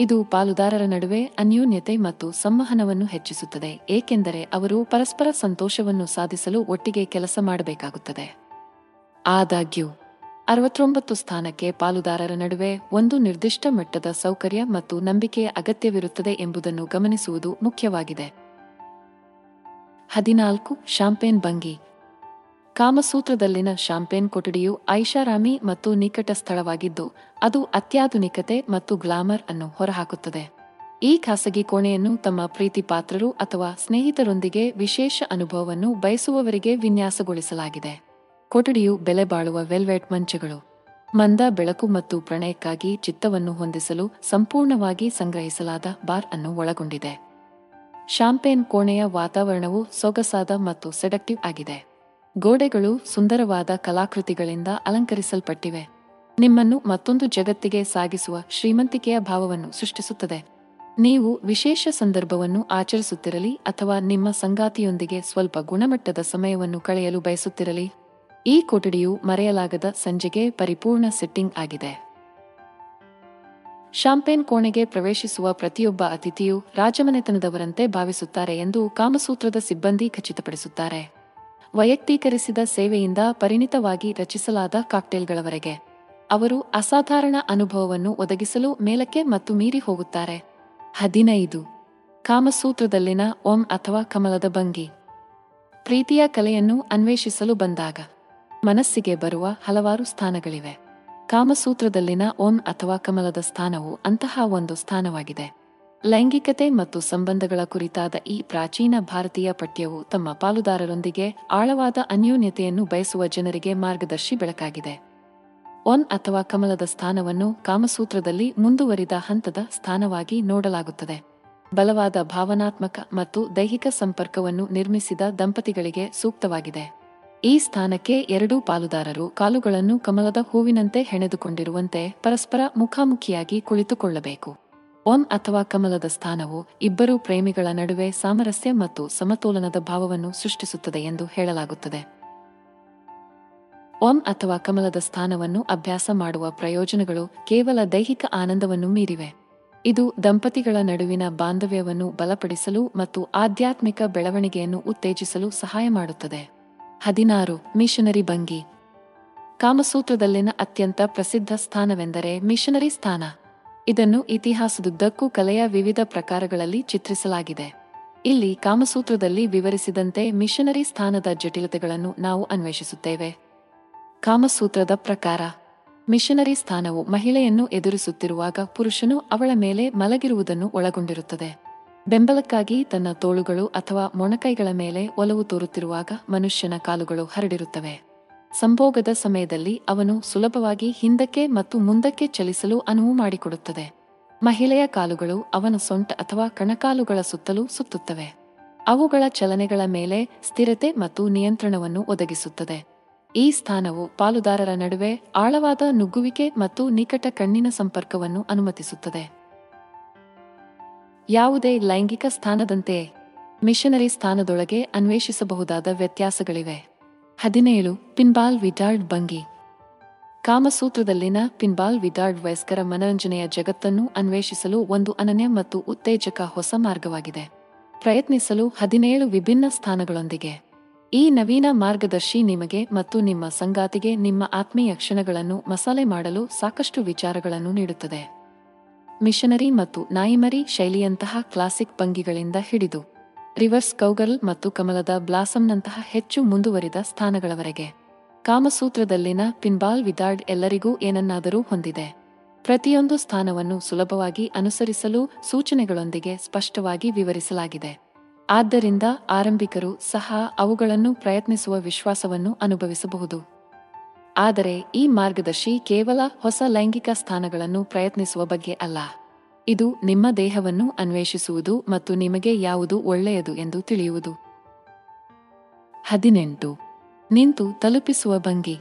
ಇದು ಪಾಲುದಾರರ ನಡುವೆ ಅನ್ಯೋನ್ಯತೆ ಮತ್ತು ಸಂವಹನವನ್ನು ಹೆಚ್ಚಿಸುತ್ತದೆ, ಏಕೆಂದರೆ ಅವರು ಪರಸ್ಪರ ಸಂತೋಷವನ್ನು ಸಾಧಿಸಲು ಒಟ್ಟಿಗೆ ಕೆಲಸ ಮಾಡಬೇಕಾಗುತ್ತದೆ. ಆದಾಗ್ಯೂ ಅರವತ್ತೊಂಬತ್ತು ಸ್ಥಾನಕ್ಕೆ ಪಾಲುದಾರರ ನಡುವೆ ಒಂದು ನಿರ್ದಿಷ್ಟ ಮಟ್ಟದ ಸೌಕರ್ಯ ಮತ್ತು ನಂಬಿಕೆಯ ಅಗತ್ಯವಿರುತ್ತದೆ ಎಂಬುದನ್ನು ಗಮನಿಸುವುದು ಮುಖ್ಯವಾಗಿದೆ. ಹದಿನಾಲ್ಕು ಶಾಂಪೇನ್ ಭಂಗಿ. ಕಾಮಸೂತ್ರದಲ್ಲಿನ ಶಾಂಪೇನ್ ಕೊಠಡಿಯು ಐಷಾರಾಮಿ ಮತ್ತು ನಿಕಟ ಸ್ಥಳವಾಗಿದ್ದು, ಅದು ಅತ್ಯಾಧುನಿಕತೆ ಮತ್ತು ಗ್ಲಾಮರ್ ಅನ್ನು ಹೊರಹಾಕುತ್ತದೆ. ಈ ಖಾಸಗಿ ಕೋಣೆಯನ್ನು ತಮ್ಮ ಪ್ರೀತಿ ಪಾತ್ರರು ಅಥವಾ ಸ್ನೇಹಿತರೊಂದಿಗೆ ವಿಶೇಷ ಅನುಭವವನ್ನು ಬಯಸುವವರಿಗೆ ವಿನ್ಯಾಸಗೊಳಿಸಲಾಗಿದೆ. ಕೊಠಡಿಯು ಬೆಲೆ ಬಾಳುವ ವೆಲ್ವೆಟ್ ಮಂಚಗಳು. ಮಂದ ಬೆಳಕು ಮತ್ತು ಪ್ರಣಯಕ್ಕಾಗಿ ಚಿತ್ತವನ್ನು ಹೊಂದಿಸಲು ಸಂಪೂರ್ಣವಾಗಿ ಸಂಗ್ರಹಿಸಲಾದ ಬಾರ್ ಅನ್ನು ಒಳಗೊಂಡಿದೆ. ಶಾಂಪೇನ್ ಕೋಣೆಯ ವಾತಾವರಣವು ಸೊಗಸಾದ ಮತ್ತು ಸೆಡಕ್ಟಿವ್ ಆಗಿದೆ. ಗೋಡೆಗಳು ಸುಂದರವಾದ ಕಲಾಕೃತಿಗಳಿಂದ ಅಲಂಕರಿಸಲ್ಪಟ್ಟಿವೆ. ನಿಮ್ಮನ್ನು ಮತ್ತೊಂದು ಜಗತ್ತಿಗೆ ಸಾಗಿಸುವ ಶ್ರೀಮಂತಿಕೆಯ ಭಾವವನ್ನು ಸೃಷ್ಟಿಸುತ್ತದೆ. ನೀವು ವಿಶೇಷ ಸಂದರ್ಭವನ್ನು ಆಚರಿಸುತ್ತಿರಲಿ ಅಥವಾ ನಿಮ್ಮ ಸಂಗಾತಿಯೊಂದಿಗೆ ಸ್ವಲ್ಪ ಗುಣಮಟ್ಟದ ಸಮಯವನ್ನು ಕಳೆಯಲು ಬಯಸುತ್ತಿರಲಿ. ಈ ಕೊಠಡಿಯು ಮರೆಯಲಾಗದ ಸಂಜೆಗೆ ಪರಿಪೂರ್ಣ ಸೆಟ್ಟಿಂಗ್ ಆಗಿದೆ. ಶಾಂಪೇನ್ ಕೋಣೆಗೆ ಪ್ರವೇಶಿಸುವ ಪ್ರತಿಯೊಬ್ಬ ಅತಿಥಿಯು ರಾಜಮನೆತನದವರಂತೆ ಭಾವಿಸುತ್ತಾರೆ ಎಂದು ಕಾಮಸೂತ್ರದ ಸಿಬ್ಬಂದಿ ಖಚಿತಪಡಿಸುತ್ತಾರೆ. ವೈಯಕ್ತೀಕರಿಸಿದ ಸೇವೆಯಿಂದ ಪರಿಣಿತವಾಗಿ ರಚಿಸಲಾದ ಕಾಕ್ಟೇಲ್ಗಳವರೆಗೆ. ಅವರು ಅಸಾಧಾರಣ ಅನುಭವವನ್ನು ಒದಗಿಸಲು ಮೇಲಕ್ಕೆ ಮತ್ತು ಮೀರಿ ಹೋಗುತ್ತಾರೆ. ಹದಿನೈದು. ಕಾಮಸೂತ್ರದಲ್ಲಿನ ಓಂ ಅಥವಾ ಕಮಲದ ಭಂಗಿ. ಪ್ರೀತಿಯ ಕಲೆಯನ್ನು ಅನ್ವೇಷಿಸಲು ಬಂದಾಗ. ಮನಸ್ಸಿಗೆ ಬರುವ ಹಲವಾರು ಸ್ಥಾನಗಳಿವೆ. ಕಾಮಸೂತ್ರದಲ್ಲಿನ ಓಂ ಅಥವಾ ಕಮಲದ ಸ್ಥಾನವು ಅಂತಹ ಒಂದು ಸ್ಥಾನವಾಗಿದೆ. ಲೈಂಗಿಕತೆ ಮತ್ತು ಸಂಬಂಧಗಳ ಕುರಿತಾದ ಈ ಪ್ರಾಚೀನ ಭಾರತೀಯ ಪಠ್ಯವು ತಮ್ಮ ಪಾಲುದಾರರೊಂದಿಗೆ ಆಳವಾದ ಅನ್ಯೋನ್ಯತೆಯನ್ನು ಬಯಸುವ ಜನರಿಗೆ ಮಾರ್ಗದರ್ಶಿ ಬೆಳಕಾಗಿದೆ. ಒನ್ ಅಥವಾ ಕಮಲದ ಸ್ಥಾನವನ್ನು ಕಾಮಸೂತ್ರದಲ್ಲಿ ಮುಂದುವರಿದ ಹಂತದ ಸ್ಥಾನವಾಗಿ ನೋಡಲಾಗುತ್ತದೆ. ಬಲವಾದ ಭಾವನಾತ್ಮಕ ಮತ್ತು ದೈಹಿಕ ಸಂಪರ್ಕವನ್ನು ನಿರ್ಮಿಸಿದ ದಂಪತಿಗಳಿಗೆ ಸೂಕ್ತವಾಗಿದೆ. ಈ ಸ್ಥಾನಕ್ಕೆ ಎರಡೂ ಪಾಲುದಾರರು ಕಾಲುಗಳನ್ನು ಕಮಲದ ಹೂವಿನಂತೆ ಹೆಣೆದುಕೊಂಡಿರುವಂತೆ ಪರಸ್ಪರ ಮುಖಾಮುಖಿಯಾಗಿ ಕುಳಿತುಕೊಳ್ಳಬೇಕು. ಒನ್ ಅಥವಾ ಕಮಲದ ಸ್ಥಾನವು ಇಬ್ಬರು ಪ್ರೇಮಿಗಳ ನಡುವೆ ಸಾಮರಸ್ಯ ಮತ್ತು ಸಮತೋಲನದ ಭಾವವನ್ನು ಸೃಷ್ಟಿಸುತ್ತದೆ ಎಂದು ಹೇಳಲಾಗುತ್ತದೆ. ಒನ್ ಅಥವಾ ಕಮಲದ ಸ್ಥಾನವನ್ನು ಅಭ್ಯಾಸ ಮಾಡುವ ಪ್ರಯೋಜನಗಳು ಕೇವಲ ದೈಹಿಕ ಆನಂದವನ್ನು ಮೀರಿವೆ. ಇದು ದಂಪತಿಗಳ ನಡುವಿನ ಬಾಂಧವ್ಯವನ್ನು ಬಲಪಡಿಸಲು ಮತ್ತು ಆಧ್ಯಾತ್ಮಿಕ ಬೆಳವಣಿಗೆಯನ್ನು ಉತ್ತೇಜಿಸಲು ಸಹಾಯ ಮಾಡುತ್ತದೆ. ಹದಿನಾರು, ಮಿಷನರಿ ಭಂಗಿ. ಕಾಮಸೂತ್ರದಲ್ಲಿನ ಅತ್ಯಂತ ಪ್ರಸಿದ್ಧ ಸ್ಥಾನವೆಂದರೆ ಮಿಷನರಿ ಸ್ಥಾನ. ಇದನ್ನು ಇತಿಹಾಸದುದ್ದಕ್ಕೂ ಕಲೆಯ ವಿವಿಧ ಪ್ರಕಾರಗಳಲ್ಲಿ ಚಿತ್ರಿಸಲಾಗಿದೆ. ಇಲ್ಲಿ ಕಾಮಸೂತ್ರದಲ್ಲಿ ವಿವರಿಸಿದಂತೆ ಮಿಷನರಿ ಸ್ಥಾನದ ಜಟಿಲತೆಗಳನ್ನು ನಾವು ಅನ್ವೇಷಿಸುತ್ತೇವೆ. ಕಾಮಸೂತ್ರದ ಪ್ರಕಾರ, ಮಿಷನರಿ ಸ್ಥಾನವು ಮಹಿಳೆಯನ್ನು ಎದುರಿಸುತ್ತಿರುವಾಗ ಪುರುಷನು ಅವಳ ಮೇಲೆ ಮಲಗಿರುವುದನ್ನು ಒಳಗೊಂಡಿರುತ್ತದೆ. ಬೆಂಬಲಕ್ಕಾಗಿ ತನ್ನ ತೋಳುಗಳು ಅಥವಾ ಮೊಣಕೈಗಳ ಮೇಲೆ ಒಲವು ತೋರುತ್ತಿರುವಾಗ ಮನುಷ್ಯನ ಕಾಲುಗಳು ಹರಡಿರುತ್ತವೆ. ಸಂಭೋಗದ ಸಮಯದಲ್ಲಿ ಅವನು ಸುಲಭವಾಗಿ ಹಿಂದಕ್ಕೆ ಮತ್ತು ಮುಂದಕ್ಕೆ ಚಲಿಸಲು ಅನುವು ಮಾಡಿಕೊಡುತ್ತದೆ. ಮಹಿಳೆಯ ಕಾಲುಗಳು ಅವನ ಸೊಂಟ ಅಥವಾ ಕಣಕಾಲುಗಳ ಸುತ್ತಲೂ ಸುತ್ತುತ್ತವೆ. ಅವುಗಳ ಚಲನೆಗಳ ಮೇಲೆ ಸ್ಥಿರತೆ ಮತ್ತು ನಿಯಂತ್ರಣವನ್ನು ಒದಗಿಸುತ್ತದೆ. ಈ ಸ್ಥಾನವು ಪಾಲುದಾರರ ನಡುವೆ ಆಳವಾದ ನುಗ್ಗುವಿಕೆ ಮತ್ತು ನಿಕಟ ಕಣ್ಣಿನ ಸಂಪರ್ಕವನ್ನು ಅನುಮತಿಸುತ್ತದೆ. ಯಾವುದೇ ಲೈಂಗಿಕ ಸ್ಥಾನದಂತೆಯೇ ಮಿಷನರಿ ಸ್ಥಾನದೊಳಗೆ ಅನ್ವೇಷಿಸಬಹುದಾದ ವ್ಯತ್ಯಾಸಗಳಿವೆ. ಹದಿನೇಳು, ಪಿನ್ಬಾಲ್ ವಿಡಾರ್ಡ್ ಭಂಗಿ. ಕಾಮಸೂತ್ರದಲ್ಲಿನ ಪಿನ್ಬಾಲ್ ವಿಡಾರ್ಡ್ ವಯಸ್ಕರ ಮನರಂಜನೆಯ ಜಗತ್ತನ್ನು ಅನ್ವೇಷಿಸಲು ಒಂದು ಅನನ್ಯ ಮತ್ತು ಉತ್ತೇಜಕ ಹೊಸ ಮಾರ್ಗವಾಗಿದೆ. ಪ್ರಯತ್ನಿಸಲು ಹದಿನೇಳು ವಿಭಿನ್ನ ಸ್ಥಾನಗಳೊಂದಿಗೆ. ಈ ನವೀನ ಮಾರ್ಗದರ್ಶಿ ನಿಮಗೆ ಮತ್ತು ನಿಮ್ಮ ಸಂಗಾತಿಗೆ ನಿಮ್ಮ ಆತ್ಮೀಯ ಕ್ಷಣಗಳನ್ನು ಮಸಾಲೆ ಮಾಡಲು ಸಾಕಷ್ಟು ವಿಚಾರಗಳನ್ನು ನೀಡುತ್ತದೆ. ಮಿಷನರಿ ಮತ್ತು ನಾಯಿಮರಿ ಶೈಲಿಯಂತಹ ಕ್ಲಾಸಿಕ್ ಭಂಗಿಗಳಿಂದ ಹಿಡಿದು, ರಿವರ್ಸ್ ಕೌಗರ್ಲ್ ಮತ್ತು ಕಮಲದ ಬ್ಲಾಸಂನಂತಹ ಹೆಚ್ಚು ಮುಂದುವರಿದ ಸ್ಥಾನಗಳವರೆಗೆ. ಕಾಮಸೂತ್ರದಲ್ಲಿನ ಪಿನ್ಬಾಲ್ ವಿದಾರ್ಡ್ ಎಲ್ಲರಿಗೂ ಏನನ್ನಾದರೂ ಹೊಂದಿದೆ. ಪ್ರತಿಯೊಂದು ಸ್ಥಾನವನ್ನು ಸುಲಭವಾಗಿ ಅನುಸರಿಸಲು ಸೂಚನೆಗಳೊಂದಿಗೆ ಸ್ಪಷ್ಟವಾಗಿ ವಿವರಿಸಲಾಗಿದೆ. ಆದ್ದರಿಂದ ಆರಂಭಿಕರು ಸಹ ಅವುಗಳನ್ನು ಪ್ರಯತ್ನಿಸುವ ವಿಶ್ವಾಸವನ್ನು ಅನುಭವಿಸಬಹುದು. ಆದರೆ ಈ ಮಾರ್ಗದರ್ಶಿ ಕೇವಲ ಹೊಸ ಲೈಂಗಿಕ ಸ್ಥಾನಗಳನ್ನು ಪ್ರಯತ್ನಿಸುವ ಬಗ್ಗೆ ಅಲ್ಲ. ಇದು ನಿಮ್ಮ ದೇಹವನ್ನು ಅನ್ವೇಷಿಸುವುದು ಮತ್ತು ನಿಮಗೆ ಯಾವುದು ಒಳ್ಳೆಯದು ಎಂದು ತಿಳಿಯುವುದು. ಹದಿನೆಂಟು. ನಿಂತು ತಲುಪಿಸುವ ಭಂಗಿ.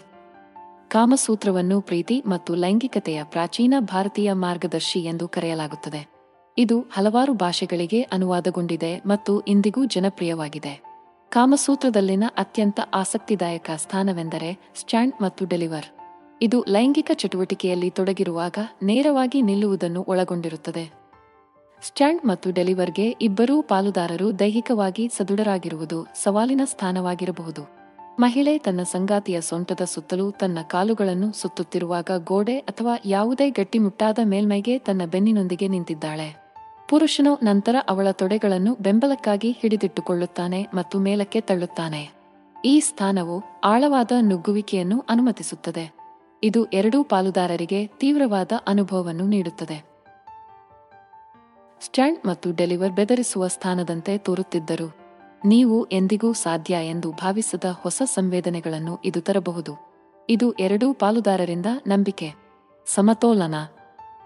ಕಾಮಸೂತ್ರವನ್ನು ಪ್ರೀತಿ ಮತ್ತು ಲೈಂಗಿಕತೆಯ ಪ್ರಾಚೀನ ಭಾರತೀಯ ಮಾರ್ಗದರ್ಶಿ ಎಂದು ಕರೆಯಲಾಗುತ್ತದೆ. ಇದು ಹಲವಾರು ಭಾಷೆಗಳಿಗೆ ಅನುವಾದಗೊಂಡಿದೆ ಮತ್ತು ಇಂದಿಗೂ ಜನಪ್ರಿಯವಾಗಿದೆ. ಕಾಮಸೂತ್ರದಲ್ಲಿನ ಅತ್ಯಂತ ಆಸಕ್ತಿದಾಯಕ ಸ್ಥಾನವೆಂದರೆ ಸ್ಟ್ಯಾಂಡ್ ಮತ್ತು ಡೆಲಿವರ್. ಇದು ಲೈಂಗಿಕ ಚಟುವಟಿಕೆಯಲ್ಲಿ ತೊಡಗಿರುವಾಗ ನೇರವಾಗಿ ನಿಲ್ಲುವುದನ್ನು ಒಳಗೊಂಡಿರುತ್ತದೆ. ಸ್ಟ್ಯಾಂಡ್ ಮತ್ತು ಡೆಲಿವರ್ಗೆ ಇಬ್ಬರೂ ಪಾಲುದಾರರು ದೈಹಿಕವಾಗಿ ಸದೃಢರಾಗಿರುವುದು ಸವಾಲಿನ ಸ್ಥಾನವಾಗಿರಬಹುದು. ಮಹಿಳೆ ತನ್ನ ಸಂಗಾತಿಯ ಸೊಂಟದ ಸುತ್ತಲೂ ತನ್ನ ಕಾಲುಗಳನ್ನು ಸುತ್ತುತ್ತಿರುವಾಗ ಗೋಡೆ ಅಥವಾ ಯಾವುದೇ ಗಟ್ಟಿಮುಟ್ಟಾದ ಮೇಲ್ಮೈಗೆ ತನ್ನ ಬೆನ್ನಿನೊಂದಿಗೆ ನಿಂತಿದ್ದಾಳೆ. ಪುರುಷನು ನಂತರ ಅವಳ ತೊಡೆಗಳನ್ನು ಬೆಂಬಲಕ್ಕಾಗಿ ಹಿಡಿದಿಟ್ಟುಕೊಳ್ಳುತ್ತಾನೆ ಮತ್ತು ಮೇಲಕ್ಕೆ ತಳ್ಳುತ್ತಾನೆ. ಈ ಸ್ಥಾನವು ಆಳವಾದ ನುಗ್ಗುವಿಕೆಯನ್ನು ಅನುಮತಿಸುತ್ತದೆ. ಇದು ಎರಡೂ ಪಾಲುದಾರರಿಗೆ ತೀವ್ರವಾದ ಅನುಭವವನ್ನು ನೀಡುತ್ತದೆ. ಸ್ಟ್ಯಾಂಡ್ ಮತ್ತು ಡೆಲಿವರ್ ಬೆದರಿಸುವ ಸ್ಥಾನದಂತೆ ತೋರುತ್ತಿದ್ದರು. ನೀವು ಎಂದಿಗೂ ಸಾಧ್ಯ ಎಂದು ಭಾವಿಸದ ಹೊಸ ಸಂವೇದನೆಗಳನ್ನು ಇದು ತರಬಹುದು. ಇದು ಎರಡೂ ಪಾಲುದಾರರಿಂದ ನಂಬಿಕೆ. ಸಮತೋಲನ.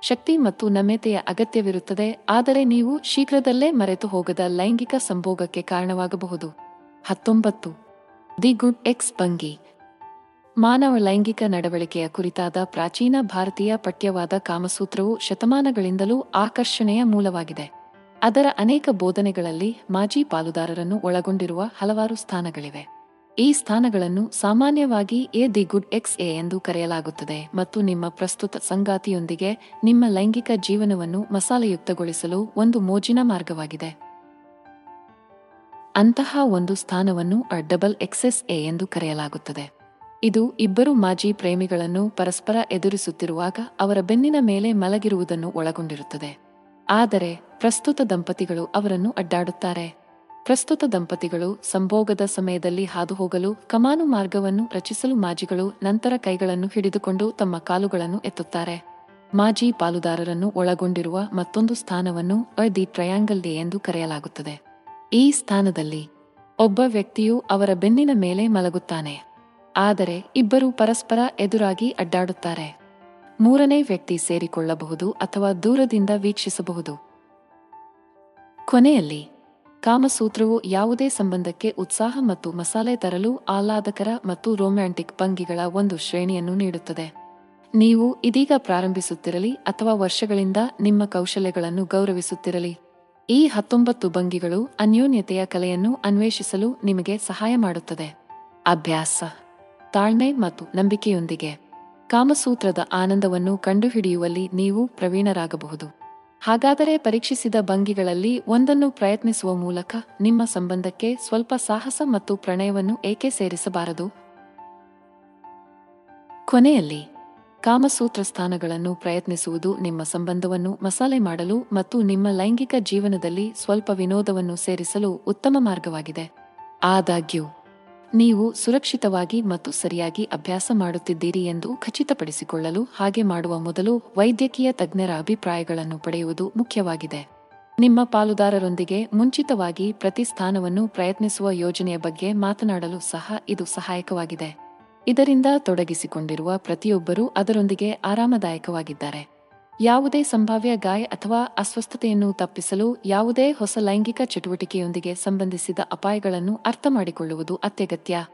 ಶಕ್ತಿ ಮತ್ತು ನಮ್ಯತೆಯ ಅಗತ್ಯವಿರುತ್ತದೆ. ಆದರೆ ನೀವು ಶೀಘ್ರದಲ್ಲೇ ಮರೆತು ಹೋಗದ ಲೈಂಗಿಕ ಸಂಭೋಗಕ್ಕೆ ಕಾರಣವಾಗಬಹುದು. ಹತ್ತೊಂಬತ್ತು. ದಿ ಗುಡ್ ಎಕ್ಸ್ ಭಂಗಿ. ಮಾನವ ಲೈಂಗಿಕ ನಡವಳಿಕೆಯ ಕುರಿತಾದ ಪ್ರಾಚೀನ ಭಾರತೀಯ ಪಠ್ಯವಾದ ಕಾಮಸೂತ್ರವು ಶತಮಾನಗಳಿಂದಲೂ ಆಕರ್ಷಣೆಯ ಮೂಲವಾಗಿದೆ. ಅದರ ಅನೇಕ ಬೋಧನೆಗಳಲ್ಲಿ ಮಾಜಿ ಪಾಲುದಾರರನ್ನು ಒಳಗೊಂಡಿರುವ ಹಲವಾರು ಸ್ಥಾನಗಳಿವೆ. ಈ ಸ್ಥಾನಗಳನ್ನು ಸಾಮಾನ್ಯವಾಗಿ a the good X A ಎಂದು ಕರೆಯಲಾಗುತ್ತದೆ ಮತ್ತು ನಿಮ್ಮ ಪ್ರಸ್ತುತ ಸಂಗಾತಿಯೊಂದಿಗೆ ನಿಮ್ಮ ಲೈಂಗಿಕ ಜೀವನವನ್ನು ಮಸಾಲೆಯುಕ್ತಗೊಳಿಸಲು ಒಂದು ಮೋಜಿನ ಮಾರ್ಗವಾಗಿದೆ. ಅಂತಹ ಒಂದು ಸ್ಥಾನವನ್ನು ಅ ಡಬಲ್ ಎಕ್ಸೆಸ್ ಎ ಎಂದು ಕರೆಯಲಾಗುತ್ತದೆ. ಇದು ಇಬ್ಬರು ಮಾಜಿ ಪ್ರೇಮಿಗಳನ್ನು ಪರಸ್ಪರ ಎದುರಿಸುತ್ತಿರುವಾಗ ಅವರ ಬೆನ್ನಿನ ಮೇಲೆ ಮಲಗಿರುವುದನ್ನು ಒಳಗೊಂಡಿರುತ್ತದೆ. ಆದರೆ ಪ್ರಸ್ತುತ ದಂಪತಿಗಳು ಅವರನ್ನು ಅಡ್ಡಾಡುತ್ತಾರೆ. ಪ್ರಸ್ತುತ ದಂಪತಿಗಳು ಸಂಭೋಗದ ಸಮಯದಲ್ಲಿ ಹಾದುಹೋಗಲು, ಕಮಾನು ಮಾರ್ಗವನ್ನು ರಚಿಸಲು ಮಾಜಿಗಳು ನಂತರ ಕೈಗಳನ್ನು ಹಿಡಿದುಕೊಂಡು ತಮ್ಮ ಕಾಲುಗಳನ್ನು ಎತ್ತುತ್ತಾರೆ. ಮಾಜಿ ಪಾಲುದಾರರನ್ನು ಒಳಗೊಂಡಿರುವ ಮತ್ತೊಂದು ಸ್ಥಾನವನ್ನು ಅ ದಿ ಟ್ರಯಾಂಗಲ್ ಡೇ ಎಂದು ಕರೆಯಲಾಗುತ್ತದೆ. ಈ ಸ್ಥಾನದಲ್ಲಿ ಒಬ್ಬ ವ್ಯಕ್ತಿಯು ಅವರ ಬೆನ್ನಿನ ಮೇಲೆ ಮಲಗುತ್ತಾನೆ. ಆದರೆ ಇಬ್ಬರು ಪರಸ್ಪರ ಎದುರಾಗಿ ಅಡ್ಡಾಡುತ್ತಾರೆ. ಮೂರನೇ ವ್ಯಕ್ತಿ ಸೇರಿಕೊಳ್ಳಬಹುದು ಅಥವಾ ದೂರದಿಂದ ವೀಕ್ಷಿಸಬಹುದು. ಕೊನೆಯಲ್ಲಿ ಕಾಮಸೂತ್ರವು ಯಾವುದೇ ಸಂಬಂಧಕ್ಕೆ ಉತ್ಸಾಹ ಮತ್ತು ಮಸಾಲೆ ತರಲು ಆಹ್ಲಾದಕರ ಮತ್ತು ರೊಮ್ಯಾಂಟಿಕ್ ಭಂಗಿಗಳ ಒಂದು ಶ್ರೇಣಿಯನ್ನು ನೀಡುತ್ತದೆ. ನೀವು ಇದೀಗ ಪ್ರಾರಂಭಿಸುತ್ತಿರಲಿ ಅಥವಾ ವರ್ಷಗಳಿಂದ ನಿಮ್ಮ ಕೌಶಲ್ಯಗಳನ್ನು ಗೌರವಿಸುತ್ತಿರಲಿ. ಈ ಹತ್ತೊಂಬತ್ತು ಭಂಗಿಗಳು ಅನ್ಯೋನ್ಯತೆಯ ಕಲೆಯನ್ನು ಅನ್ವೇಷಿಸಲು ನಿಮಗೆ ಸಹಾಯ ಮಾಡುತ್ತದೆ. ಅಭ್ಯಾಸ, ತಾಳ್ಮೆ ಮತ್ತು ನಂಬಿಕೆಯೊಂದಿಗೆ. ಕಾಮಸೂತ್ರದ ಆನಂದವನ್ನು ಕಂಡುಹಿಡಿಯುವಲ್ಲಿ ನೀವು ಪ್ರವೀಣರಾಗಬಹುದು. ಹಾಗಾದರೆ ಪರೀಕ್ಷಿಸಿದ ಭಂಗಿಗಳಲ್ಲಿ ಒಂದನ್ನು ಪ್ರಯತ್ನಿಸುವ ಮೂಲಕ ನಿಮ್ಮ ಸಂಬಂಧಕ್ಕೆ ಸ್ವಲ್ಪ ಸಾಹಸ ಮತ್ತು ಪ್ರಣಯವನ್ನು ಏಕೆ ಸೇರಿಸಬಾರದು? ಕೊನೆಯಲ್ಲಿ, ಕಾಮಸೂತ್ರ ಸ್ಥಾನಗಳನ್ನು ಪ್ರಯತ್ನಿಸುವುದು ನಿಮ್ಮ ಸಂಬಂಧವನ್ನು ಮಸಾಲೆ ಮಾಡಲು ಮತ್ತು ನಿಮ್ಮ ಲೈಂಗಿಕ ಜೀವನದಲ್ಲಿ ಸ್ವಲ್ಪ ವಿನೋದವನ್ನು ಸೇರಿಸಲು ಉತ್ತಮ ಮಾರ್ಗವಾಗಿದೆ. ಆದಾಗ್ಯೂ ನೀವು ಸುರಕ್ಷಿತವಾಗಿ ಮತ್ತು ಸರಿಯಾಗಿ ಅಭ್ಯಾಸ ಮಾಡುತ್ತಿದ್ದೀರಿ ಎಂದು ಖಚಿತಪಡಿಸಿಕೊಳ್ಳಲು ಹಾಗೆ ಮಾಡುವ ಮೊದಲು ವೈದ್ಯಕೀಯ ತಜ್ಞರ ಅಭಿಪ್ರಾಯಗಳನ್ನು ಪಡೆಯುವುದು ಮುಖ್ಯವಾಗಿದೆ. ನಿಮ್ಮ ಪಾಲುದಾರರೊಂದಿಗೆ ಮುಂಚಿತವಾಗಿ ಪ್ರತಿ ಸ್ಥಾನವನ್ನು ಪ್ರಯತ್ನಿಸುವ ಯೋಜನೆಯ ಬಗ್ಗೆ ಮಾತನಾಡಲು ಸಹ ಇದು ಸಹಾಯಕವಾಗಿದೆ. ಇದರಿಂದ ತೊಡಗಿಸಿಕೊಂಡಿರುವ ಪ್ರತಿಯೊಬ್ಬರೂ ಅದರೊಂದಿಗೆ ಆರಾಮದಾಯಕವಾಗಿದ್ದಾರೆ. ಯಾವುದೇ ಸಂಭಾವ್ಯ ಗಾಯ ಅಥವಾ ಅಸ್ವಸ್ಥತೆಯನ್ನು ತಪ್ಪಿಸಲು ಯಾವುದೇ ಹೊಸ ಲೈಂಗಿಕ ಚಟುವಟಿಕೆಯೊಂದಿಗೆ ಸಂಬಂಧಿಸಿದ ಅಪಾಯಗಳನ್ನು ಅರ್ಥಮಾಡಿಕೊಳ್ಳುವುದು ಅತ್ಯಗತ್ಯ.